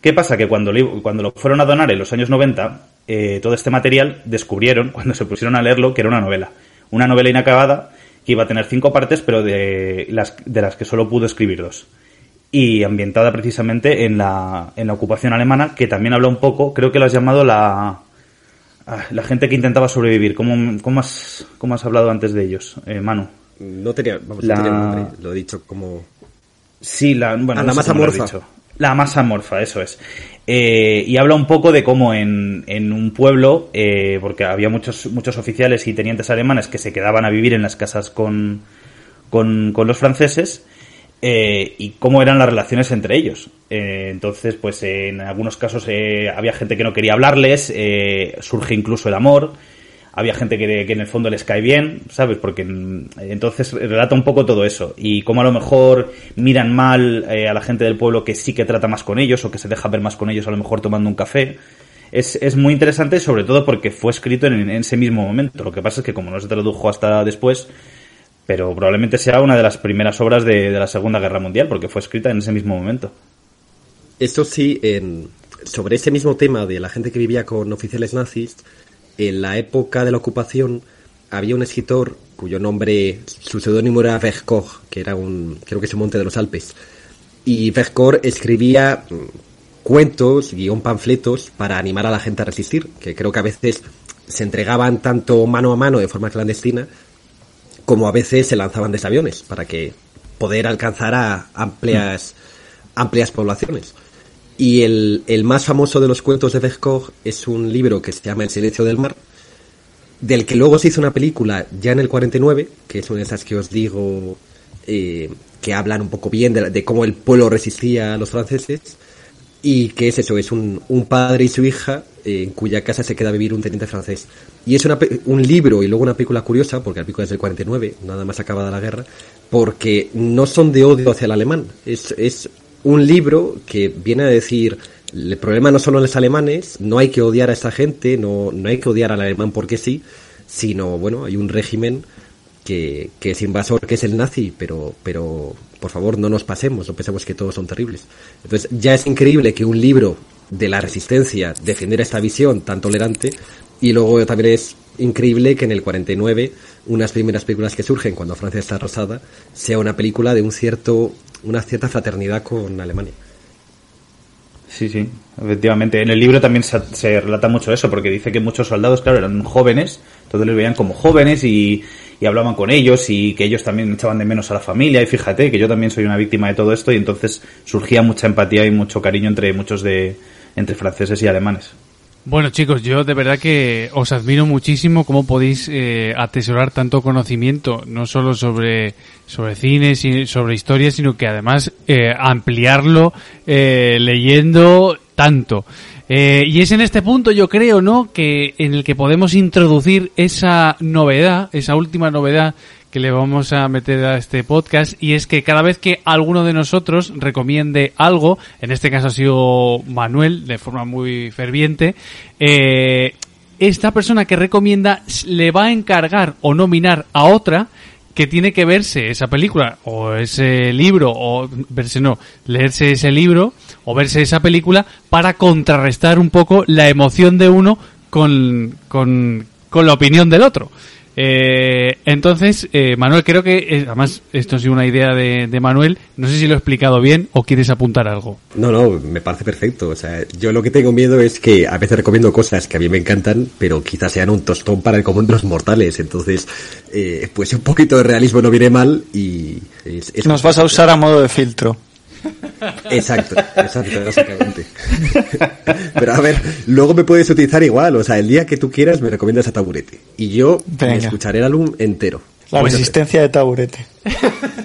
¿Qué pasa? Que cuando, lo- cuando lo fueron a donar en los años 90, eh, todo este material descubrieron, cuando se pusieron a leerlo, que era una novela. Una novela inacabada que iba a tener cinco partes, pero de las, de las que solo pudo escribir dos. Y ambientada precisamente en la, en la ocupación alemana, que también habla un poco, creo que lo has llamado la, ah, la gente que intentaba sobrevivir. ¿Cómo, cómo, has, cómo has hablado antes de ellos, eh, Manu? No tenía, vamos, La- no tenía nombre, lo he dicho como... Sí, la, bueno, Ah, no la masa morfa. La masa morfa, eso es. Eh, y habla un poco de cómo en, en un pueblo, eh, porque había muchos, muchos oficiales y tenientes alemanes que se quedaban a vivir en las casas con, con, con los franceses, eh, y cómo eran las relaciones entre ellos. Eh, entonces, pues en algunos casos eh, había gente que no quería hablarles, surge incluso el amor, había gente que, en el fondo les cae bien, ¿sabes? Porque mm, entonces relata un poco todo eso y cómo a lo mejor miran mal eh, a la gente del pueblo que sí que trata más con ellos o que se deja ver más con ellos a lo mejor tomando un café. Es, es muy interesante sobre todo porque fue escrito en, ese mismo momento. Lo que pasa es que como no se tradujo hasta después, pero probablemente sea una de las primeras obras de, de la Segunda Guerra Mundial porque fue escrita en ese mismo momento. Eso sí, sobre ese mismo tema de la gente que vivía con oficiales nazis, en la época de la ocupación había un escritor cuyo nombre, su seudónimo era Vercors, que era un, creo que es un monte de los Alpes. Y Vercors escribía mm, cuentos, guion panfletos para animar a la gente a resistir, que creo que a veces se entregaban tanto mano a mano de forma clandestina, como a veces se lanzaban desde aviones para que poder alcanzar a amplias, amplias poblaciones. Y el, el más famoso de los cuentos de Vercors es un libro que se llama El silencio del mar, del que luego se hizo una película ya en el 49, que es una de esas que os digo eh, que hablan un poco bien de, de cómo el pueblo resistía a los franceses, y que es eso, es un, un padre y su hija eh, en cuya casa se queda a vivir un teniente francés. Y es una un libro y luego una película curiosa, porque la película es del 49, nada más acabada la guerra, porque no son de odio hacia el alemán, es, es un libro que viene a decir, el problema no son los alemanes, no hay que odiar a esta gente, no, no hay que odiar al alemán porque sí, sino, bueno, hay un régimen que, que es invasor, que es el nazi, pero, pero por favor no nos pasemos, no pensemos que todos son terribles. Entonces ya es increíble que un libro de la resistencia defendiera esta visión tan tolerante y luego también es increíble que en el 49 unas primeras películas que surgen cuando Francia está arrasada sea una película de un cierto una cierta fraternidad con Alemania. Sí, sí, efectivamente. En el libro también se, se relata mucho eso, porque dice que muchos soldados, claro, eran jóvenes, todos les veían como jóvenes y, y hablaban con ellos y que ellos también echaban de menos a la familia. Y fíjate que yo también soy una víctima de todo esto y entonces surgía mucha empatía y mucho cariño entre muchos de entre franceses y alemanes. Bueno chicos, yo de verdad que os admiro muchísimo cómo podéis eh, atesorar tanto conocimiento, no solo sobre, sobre cine, sobre historia, sino que además eh, ampliarlo eh, leyendo tanto. Eh, y es en este punto, yo creo, ¿no? Que en el que podemos introducir esa novedad, esa última novedad que le vamos a meter a este podcast y es que cada vez que alguno de nosotros recomiende algo, en este caso ha sido Manuel de forma muy ferviente, eh, esta persona que recomienda le va a encargar o nominar a otra que tiene que verse esa película o ese libro o verse no, leerse ese libro o verse esa película para contrarrestar un poco la emoción de uno con, con, con la opinión del otro. Eh, entonces, eh, Manuel, creo que, eh, además, esto ha sido una idea de, de Manuel, no sé si lo he explicado bien o quieres apuntar algo. No, no, me parece perfecto. O sea, yo lo que tengo miedo es que a veces recomiendo cosas que a mí me encantan, pero quizás sean un tostón para el común de los mortales. Entonces, eh, pues un poquito de realismo no viene mal y... Es, es- Nos vas a usar a modo de filtro. Exacto, exacto, básicamente. Pero a ver, luego me puedes utilizar igual, o sea, el día que tú quieras me recomiendas a Taburete. Y yo me escucharé el álbum entero. La Pues, resistencia de taburete.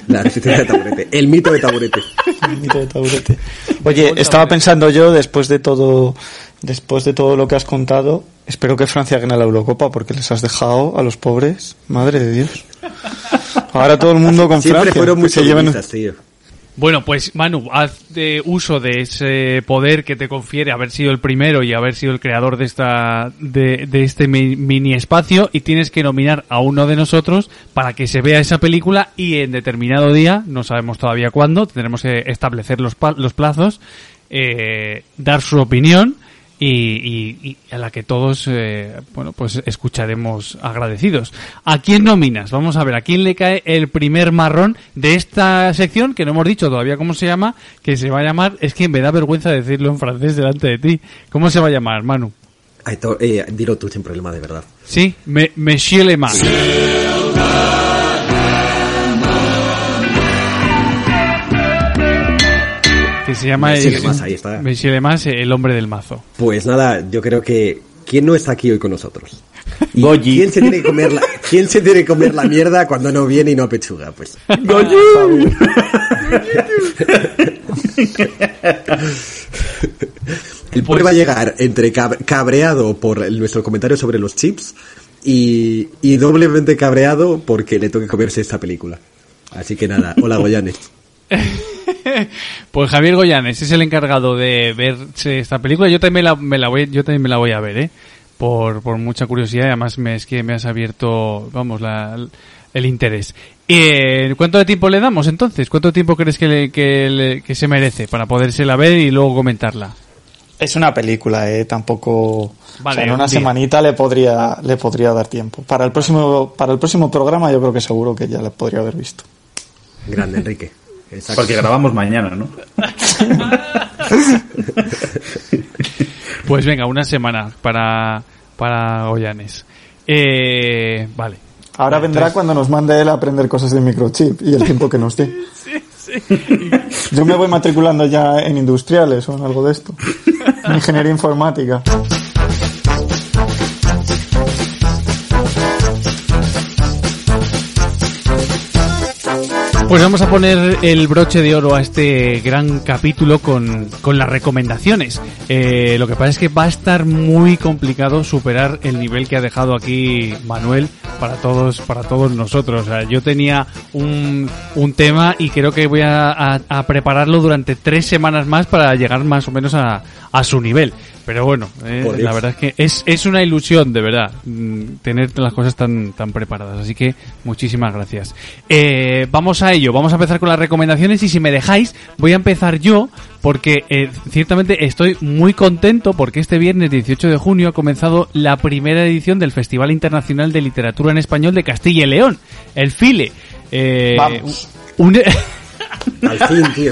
La resistencia de Taburete. El mito de Taburete. El mito de taburete. Oye, estaba pensando yo, después de todo, después de todo lo que has contado, espero que Francia gane la Eurocopa porque les has dejado a los pobres. Madre de Dios. Ahora todo el mundo con Siempre Francia. fueron muy se tío. Bueno, pues Manu, haz de uso de ese poder que te confiere haber sido el primero y haber sido el creador de esta de, este mi- mini espacio y tienes que nominar a uno de nosotros para que se vea esa película y en determinado día, no sabemos todavía cuándo, tendremos que establecer los, los plazos, eh, dar su opinión y, y- y a la que todos, eh, bueno, pues escucharemos agradecidos. ¿A quién nominas? Vamos a ver, ¿a quién le cae el primer marrón de esta sección, que no hemos dicho todavía cómo se llama, que se va a llamar, es que me da vergüenza decirlo en francés delante de ti. ¿Cómo se va a llamar, Manu? Aitor, eh, dilo tú sin problema, de verdad. Sí, me, Monsieur Le Mans. Que se llama el- ahí está. Hombre del mazo. Pues nada, yo creo que... ¿Quién no está aquí hoy con nosotros? ¿Y Goyi. ¿Quién se tiene que comer la, ¿quién se tiene que comer la mierda cuando no viene y no apechuga? Pues el pobre va a llegar entre cab- cabreado por nuestro comentario sobre los chips y, y doblemente cabreado porque le toque comerse esta película. Así que nada, hola Goyanes. Pues Javier Goyanes es el encargado de verse esta película. Yo también la, me la voy, yo también me la voy a ver, ¿eh? Por, por mucha curiosidad y además me, es que me has abierto, vamos, la, el interés. Eh, ¿Cuánto de tiempo le damos entonces? ¿Cuánto tiempo crees que, le- que, le- que se merece para podérsela ver y luego comentarla? Es una película, eh, tampoco. Vale, o sea, en un una semanita le podría, le podría dar tiempo. Para el próximo, para el próximo programa yo creo que seguro que ya le podría haber visto. Grande Enrique. Exacto. Porque grabamos mañana, ¿no? Pues venga, una semana para, para Goyanes. Eh, vale. Ahora vendrá cuando nos mande él a aprender cosas de microchip y el tiempo que nos dé. Yo me voy matriculando ya en industriales o en algo de esto. En ingeniería informática. Pues vamos a poner el broche de oro a este gran capítulo con, con las recomendaciones. Eh, lo que pasa es que va a estar muy complicado superar el nivel que ha dejado aquí Manuel para todos, para todos nosotros. O sea, yo tenía un, un tema y creo que voy a, a- prepararlo durante tres semanas más para llegar más o menos a, a su nivel. Pero bueno, eh, la verdad es que es, es una ilusión, de verdad, mm, tener las cosas tan, tan preparadas. Así que muchísimas gracias. Eh, vamos a ello, vamos a empezar con las recomendaciones y si me dejáis, voy a empezar yo porque eh, ciertamente estoy muy contento porque este viernes 18 de junio ha comenzado la primera edición del Festival Internacional de Literatura en Español de Castilla y León, el FILE. Eh, Vamos. un- Al fin, tío.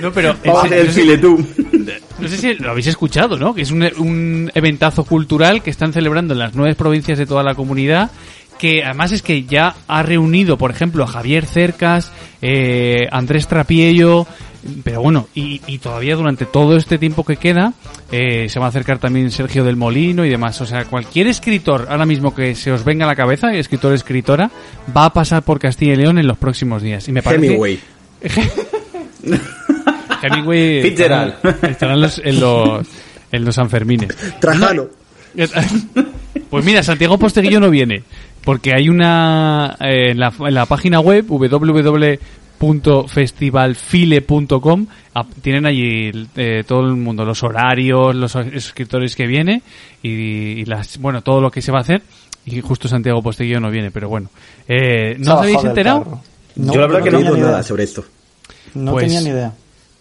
No, pero Vamos a en hacer el no sé si lo habéis escuchado, ¿no? Que es un, un eventazo cultural que están celebrando en las nueve provincias de toda la comunidad. Que además es que ya ha reunido, por ejemplo, a Javier Cercas, eh, Andrés Trapiello, pero bueno, y, y todavía durante todo este tiempo que queda, eh, se va a acercar también Sergio del Molino y demás. O sea, cualquier escritor ahora mismo que se os venga a la cabeza, escritor escritora, va a pasar por Castilla y León en los próximos días. Y me parece, Hemingway. Hemingway Fitzgerald. estará- estará en los, en los, en los Sanfermines. Trajano. Pues mira, Santiago Posteguillo no viene, porque hay una eh, en, la, en la página web www.festivalfile.com ah, tienen allí eh, todo el mundo, los horarios, los escritores que viene y, y las bueno todo lo que se va a hacer y justo Santiago Posteguillo no viene, pero bueno, eh, ¿no os habéis enterado? Yo la verdad No que he no. oído ni nada sobre esto. No Pues- tenía ni idea.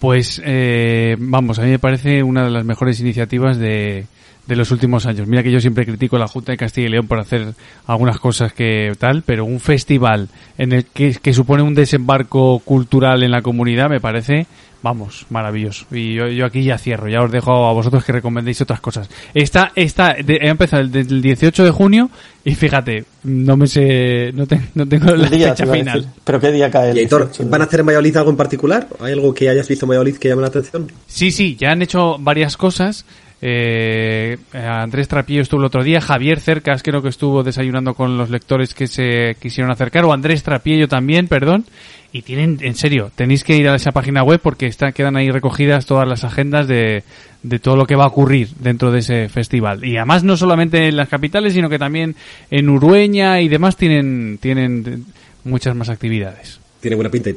Pues eh, vamos, a mí me parece una de las mejores iniciativas de, de los últimos años. Mira que yo siempre critico a la Junta de Castilla y León por hacer algunas cosas que tal, pero un festival en el que, que supone un desembarco cultural en la comunidad me parece, vamos, maravilloso. Y yo, yo aquí ya cierro, ya os dejo a vosotros que recomendéis otras cosas. Está, está, de- he empezado el, del 18 de junio y fíjate, no me sé, no, te- no tengo la El día, fecha final. ¿Pero qué día cae el Y Aitor, 18 de- ¿van a hacer en Valladolid algo en particular? ¿Hay algo que hayas visto en Valladolid que llame la atención? Sí, sí, ya han hecho varias cosas. Eh, Andrés Trapillo estuvo el otro día, Javier Cercas creo que estuvo desayunando con los lectores que se quisieron acercar, o Andrés Trapillo también, perdón. Y tienen, en serio, tenéis que ir a esa página web porque está, quedan ahí recogidas todas las agendas de, de todo lo que va a ocurrir dentro de ese festival. Y además no solamente en las capitales, sino que también en Urueña y demás tienen, tienen muchas más actividades. Tiene buena pinta, a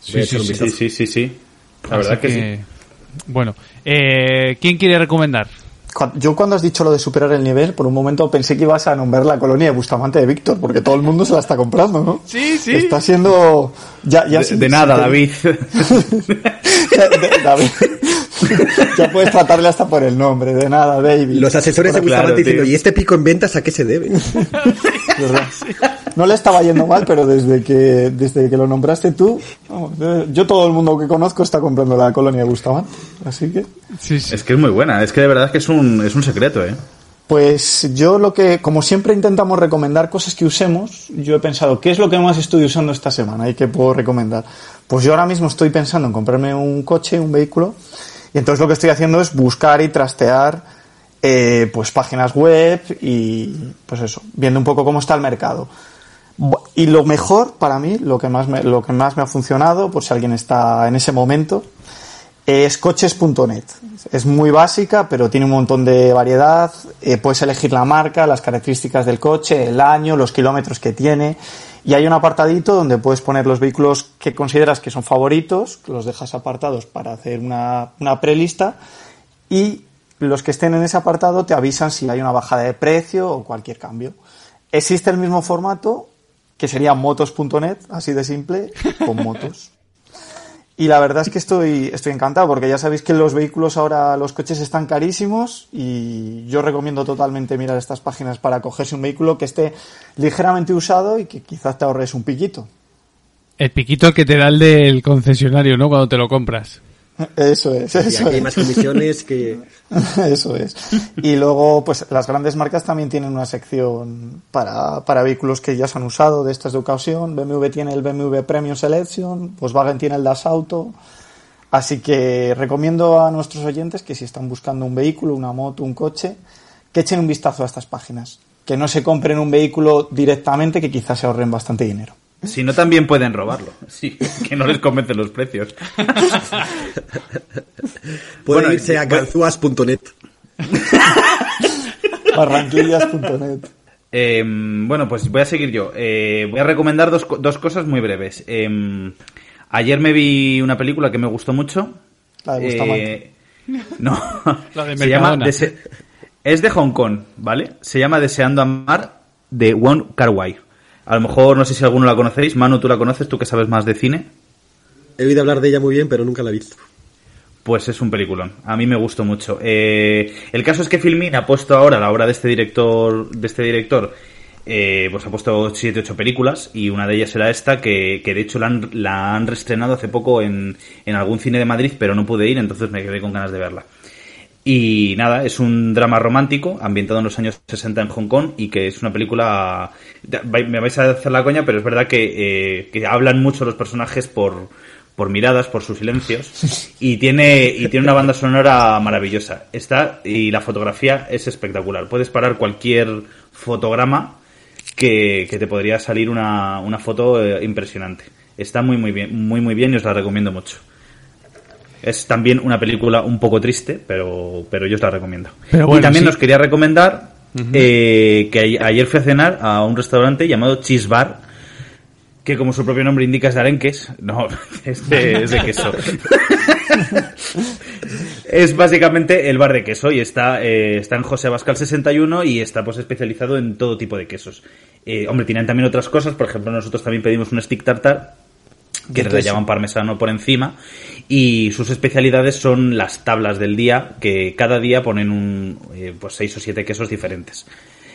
Sí, sí. Sí, sí, sí, sí. La Así verdad que, sí. Bueno, eh, ¿quién quiere recomendar? Yo cuando has dicho lo de superar el nivel, por un momento pensé que ibas a nombrar la colonia de Bustamante de Víctor, porque todo el mundo se la está comprando, ¿no? Sí, sí. Está siendo... Ya, ya De, sí- de nada, te- David. De- David. ya puedes tratarle hasta por el nombre, de nada, David. Los asesores de Claro, Bustamante diciendo, tío. ¿y este pico en ventas a qué se debe? No le estaba yendo mal, pero desde que, desde que lo nombraste tú, vamos, yo todo el mundo que conozco está comprando la colonia de Bustamante. Así que, Sí, sí. es que es muy buena. Es que de verdad que es un, es un secreto, ¿eh? pues yo lo que, como siempre intentamos recomendar cosas que usemos, yo he pensado, ¿qué es lo que más estoy usando esta semana y qué puedo recomendar? Pues yo ahora mismo estoy pensando en comprarme un coche, un vehículo, y entonces lo que estoy haciendo es buscar y trastear eh, pues páginas web y pues eso, viendo un poco cómo está el mercado. Y lo mejor para mí, lo que más me, lo que más me ha funcionado, por si alguien está en ese momento, es coches.net. Es muy básica, pero tiene un montón de variedad. Eh, puedes elegir la marca, las características del coche, el año, los kilómetros que tiene. Y hay un apartadito donde puedes poner los vehículos que consideras que son favoritos, los dejas apartados para hacer una, una prelista. Y los que estén en ese apartado te avisan si hay una bajada de precio o cualquier cambio. Existe el mismo formato, que sería motos.net, así de simple, con motos. Y la verdad es que estoy, estoy encantado porque ya sabéis que los vehículos ahora, los coches están carísimos y yo recomiendo totalmente mirar estas páginas para cogerse un vehículo que esté ligeramente usado y que quizás te ahorres un piquito. El piquito que te da el del concesionario, ¿no? Cuando te lo compras. Eso es, Y eso aquí hay es. más comisiones que... Eso es. Y luego, pues las grandes marcas también tienen una sección para, para vehículos que ya se han usado de estas de ocasión. BMW tiene el BMW Premium Selection, Volkswagen tiene el Das Auto. Así que recomiendo a nuestros oyentes que si están buscando un vehículo, una moto, un coche, que echen un vistazo a estas páginas. Que no se compren un vehículo directamente, que quizás se ahorren bastante dinero. Si no, también pueden robarlo. Sí, que no les convencen los precios. Puede Bueno, irse a bueno. ganzuas.net. Barranquillas.net. Eh, bueno, pues voy a seguir yo. Eh, voy a recomendar dos, dos cosas muy breves. Eh, ayer me vi una película que me gustó mucho. La de. Eh, no, La de se llama. Dese- es de Hong Kong, ¿vale? Se llama Deseando Amar de Wong Kar Wai. A lo mejor no sé si alguno la conocéis. Manu, ¿tú la conoces? ¿Tú que sabes más de cine? He oído hablar de ella muy bien, pero nunca la he visto. Pues es un peliculón. A mí me gustó mucho. Eh, el caso es que Filmin ha puesto ahora la obra de este director, de este director, eh, pues ha puesto 7 ocho películas y una de ellas era esta que, que de hecho la han, la han reestrenado hace poco en, en algún cine de Madrid, pero no pude ir, entonces me quedé con ganas de verla. Y nada, es un drama romántico ambientado en los años 60 en Hong Kong y que es una película... Me vais a hacer la coña, pero es verdad que, eh, que hablan mucho los personajes por, por miradas, por sus silencios y tiene, y tiene una banda sonora maravillosa. Está, y la fotografía es espectacular. Puedes parar cualquier fotograma que, que te podría salir una, una foto eh, impresionante. Está muy muy bien, muy muy bien y os la recomiendo mucho. Es también una película un poco triste, pero, pero yo os la recomiendo. Pero bueno, y también sí. os quería recomendar eh, que ayer fui a cenar a un restaurante llamado Cheese Bar, que como su propio nombre indica es de arenques. No, es de, es de queso. es básicamente el bar de queso y está, eh, está en José Abascal 61 y está pues especializado en todo tipo de quesos. Eh, hombre, tienen también otras cosas, por ejemplo nosotros también pedimos un stick tartar que le llaman parmesano por encima y sus especialidades son las tablas del día que cada día ponen un eh, pues seis o siete quesos diferentes.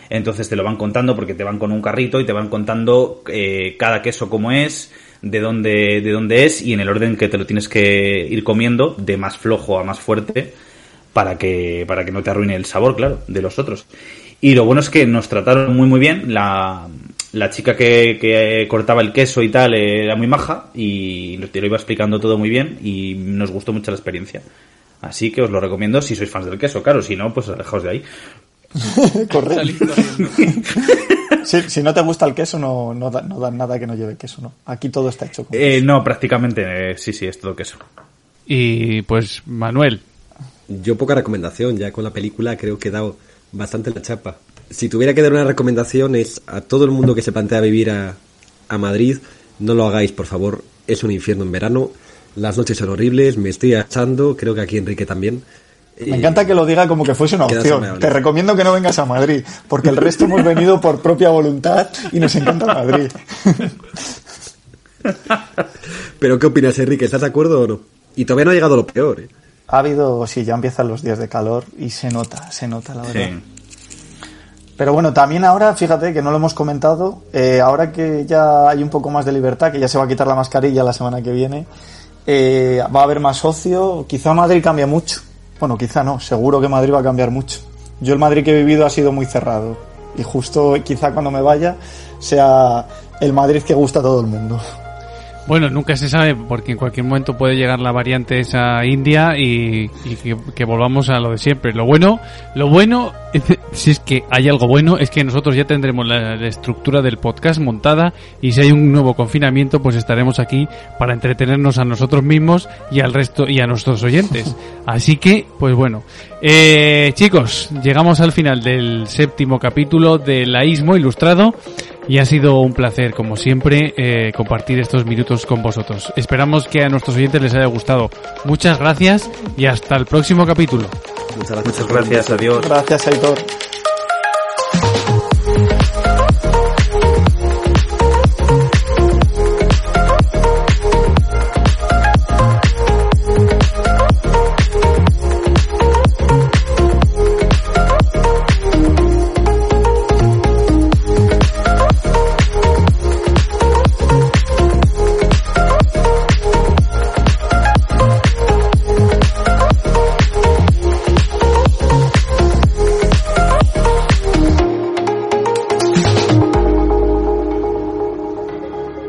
Entonces te lo van contando porque te van con un carrito y te van contando eh, cada queso cómo es de dónde de dónde es y en el orden que te lo tienes que ir comiendo de más flojo a más fuerte para que para que no te arruine el sabor claro de los otros. Y lo bueno es que nos trataron muy muy bien. La la chica que, que cortaba el queso y tal eh, era muy maja y te lo iba explicando todo muy bien y nos gustó mucho la experiencia. Así que os lo recomiendo si sois fans del queso, claro, si no, pues alejaos de ahí. Correcto. si, si no te gusta el queso, no, no, da- no dan nada que no lleve queso, ¿no? Aquí todo está hecho con Eh, no, prácticamente, eh, sí, sí, es todo queso. Y pues, Manuel, Yo poca recomendación, ya con la película creo que he dado bastante la chapa. Si tuviera que dar una recomendación es a todo el mundo que se plantea vivir a, a Madrid, no lo hagáis, por favor. es un infierno en verano, las noches son horribles, me estoy echando, creo que aquí Enrique también. Me encanta que lo diga como que fuese una opción. Te recomiendo que no vengas a Madrid, porque el resto hemos venido por propia voluntad y nos encanta Madrid. Pero ¿qué opinas, Enrique? ¿Estás de acuerdo o no? Y todavía no ha llegado lo peor. ¿eh? Ha habido, sí, ya empiezan los días de calor y se nota, se nota la verdad. Sí. Pero bueno, también ahora, fíjate que no lo hemos comentado, eh, ahora que ya hay un poco más de libertad, que ya se va a quitar la mascarilla la semana que viene, eh, va a haber más ocio, quizá Madrid cambia mucho. Bueno, quizá no, seguro que Madrid va a cambiar mucho. Yo el Madrid que he vivido ha sido muy cerrado y justo quizá cuando me vaya sea el Madrid que gusta a todo el mundo. Bueno, nunca se sabe porque en cualquier momento puede llegar la variante esa India y, y que, que volvamos a lo de siempre. Lo bueno, lo bueno, si es que hay algo bueno, es que nosotros ya tendremos la, la estructura del podcast montada y si hay un nuevo confinamiento, pues estaremos aquí para entretenernos a nosotros mismos y al resto y a nuestros oyentes. Así que, pues bueno, eh, chicos, llegamos al final del séptimo capítulo de Laísmo Ilustrado. Y ha sido un placer, como siempre, eh, compartir estos minutos con vosotros. Esperamos que a nuestros oyentes les haya gustado. Muchas gracias y hasta el próximo capítulo. Muchas gracias. Muchas gracias, adiós. Gracias, Aitor.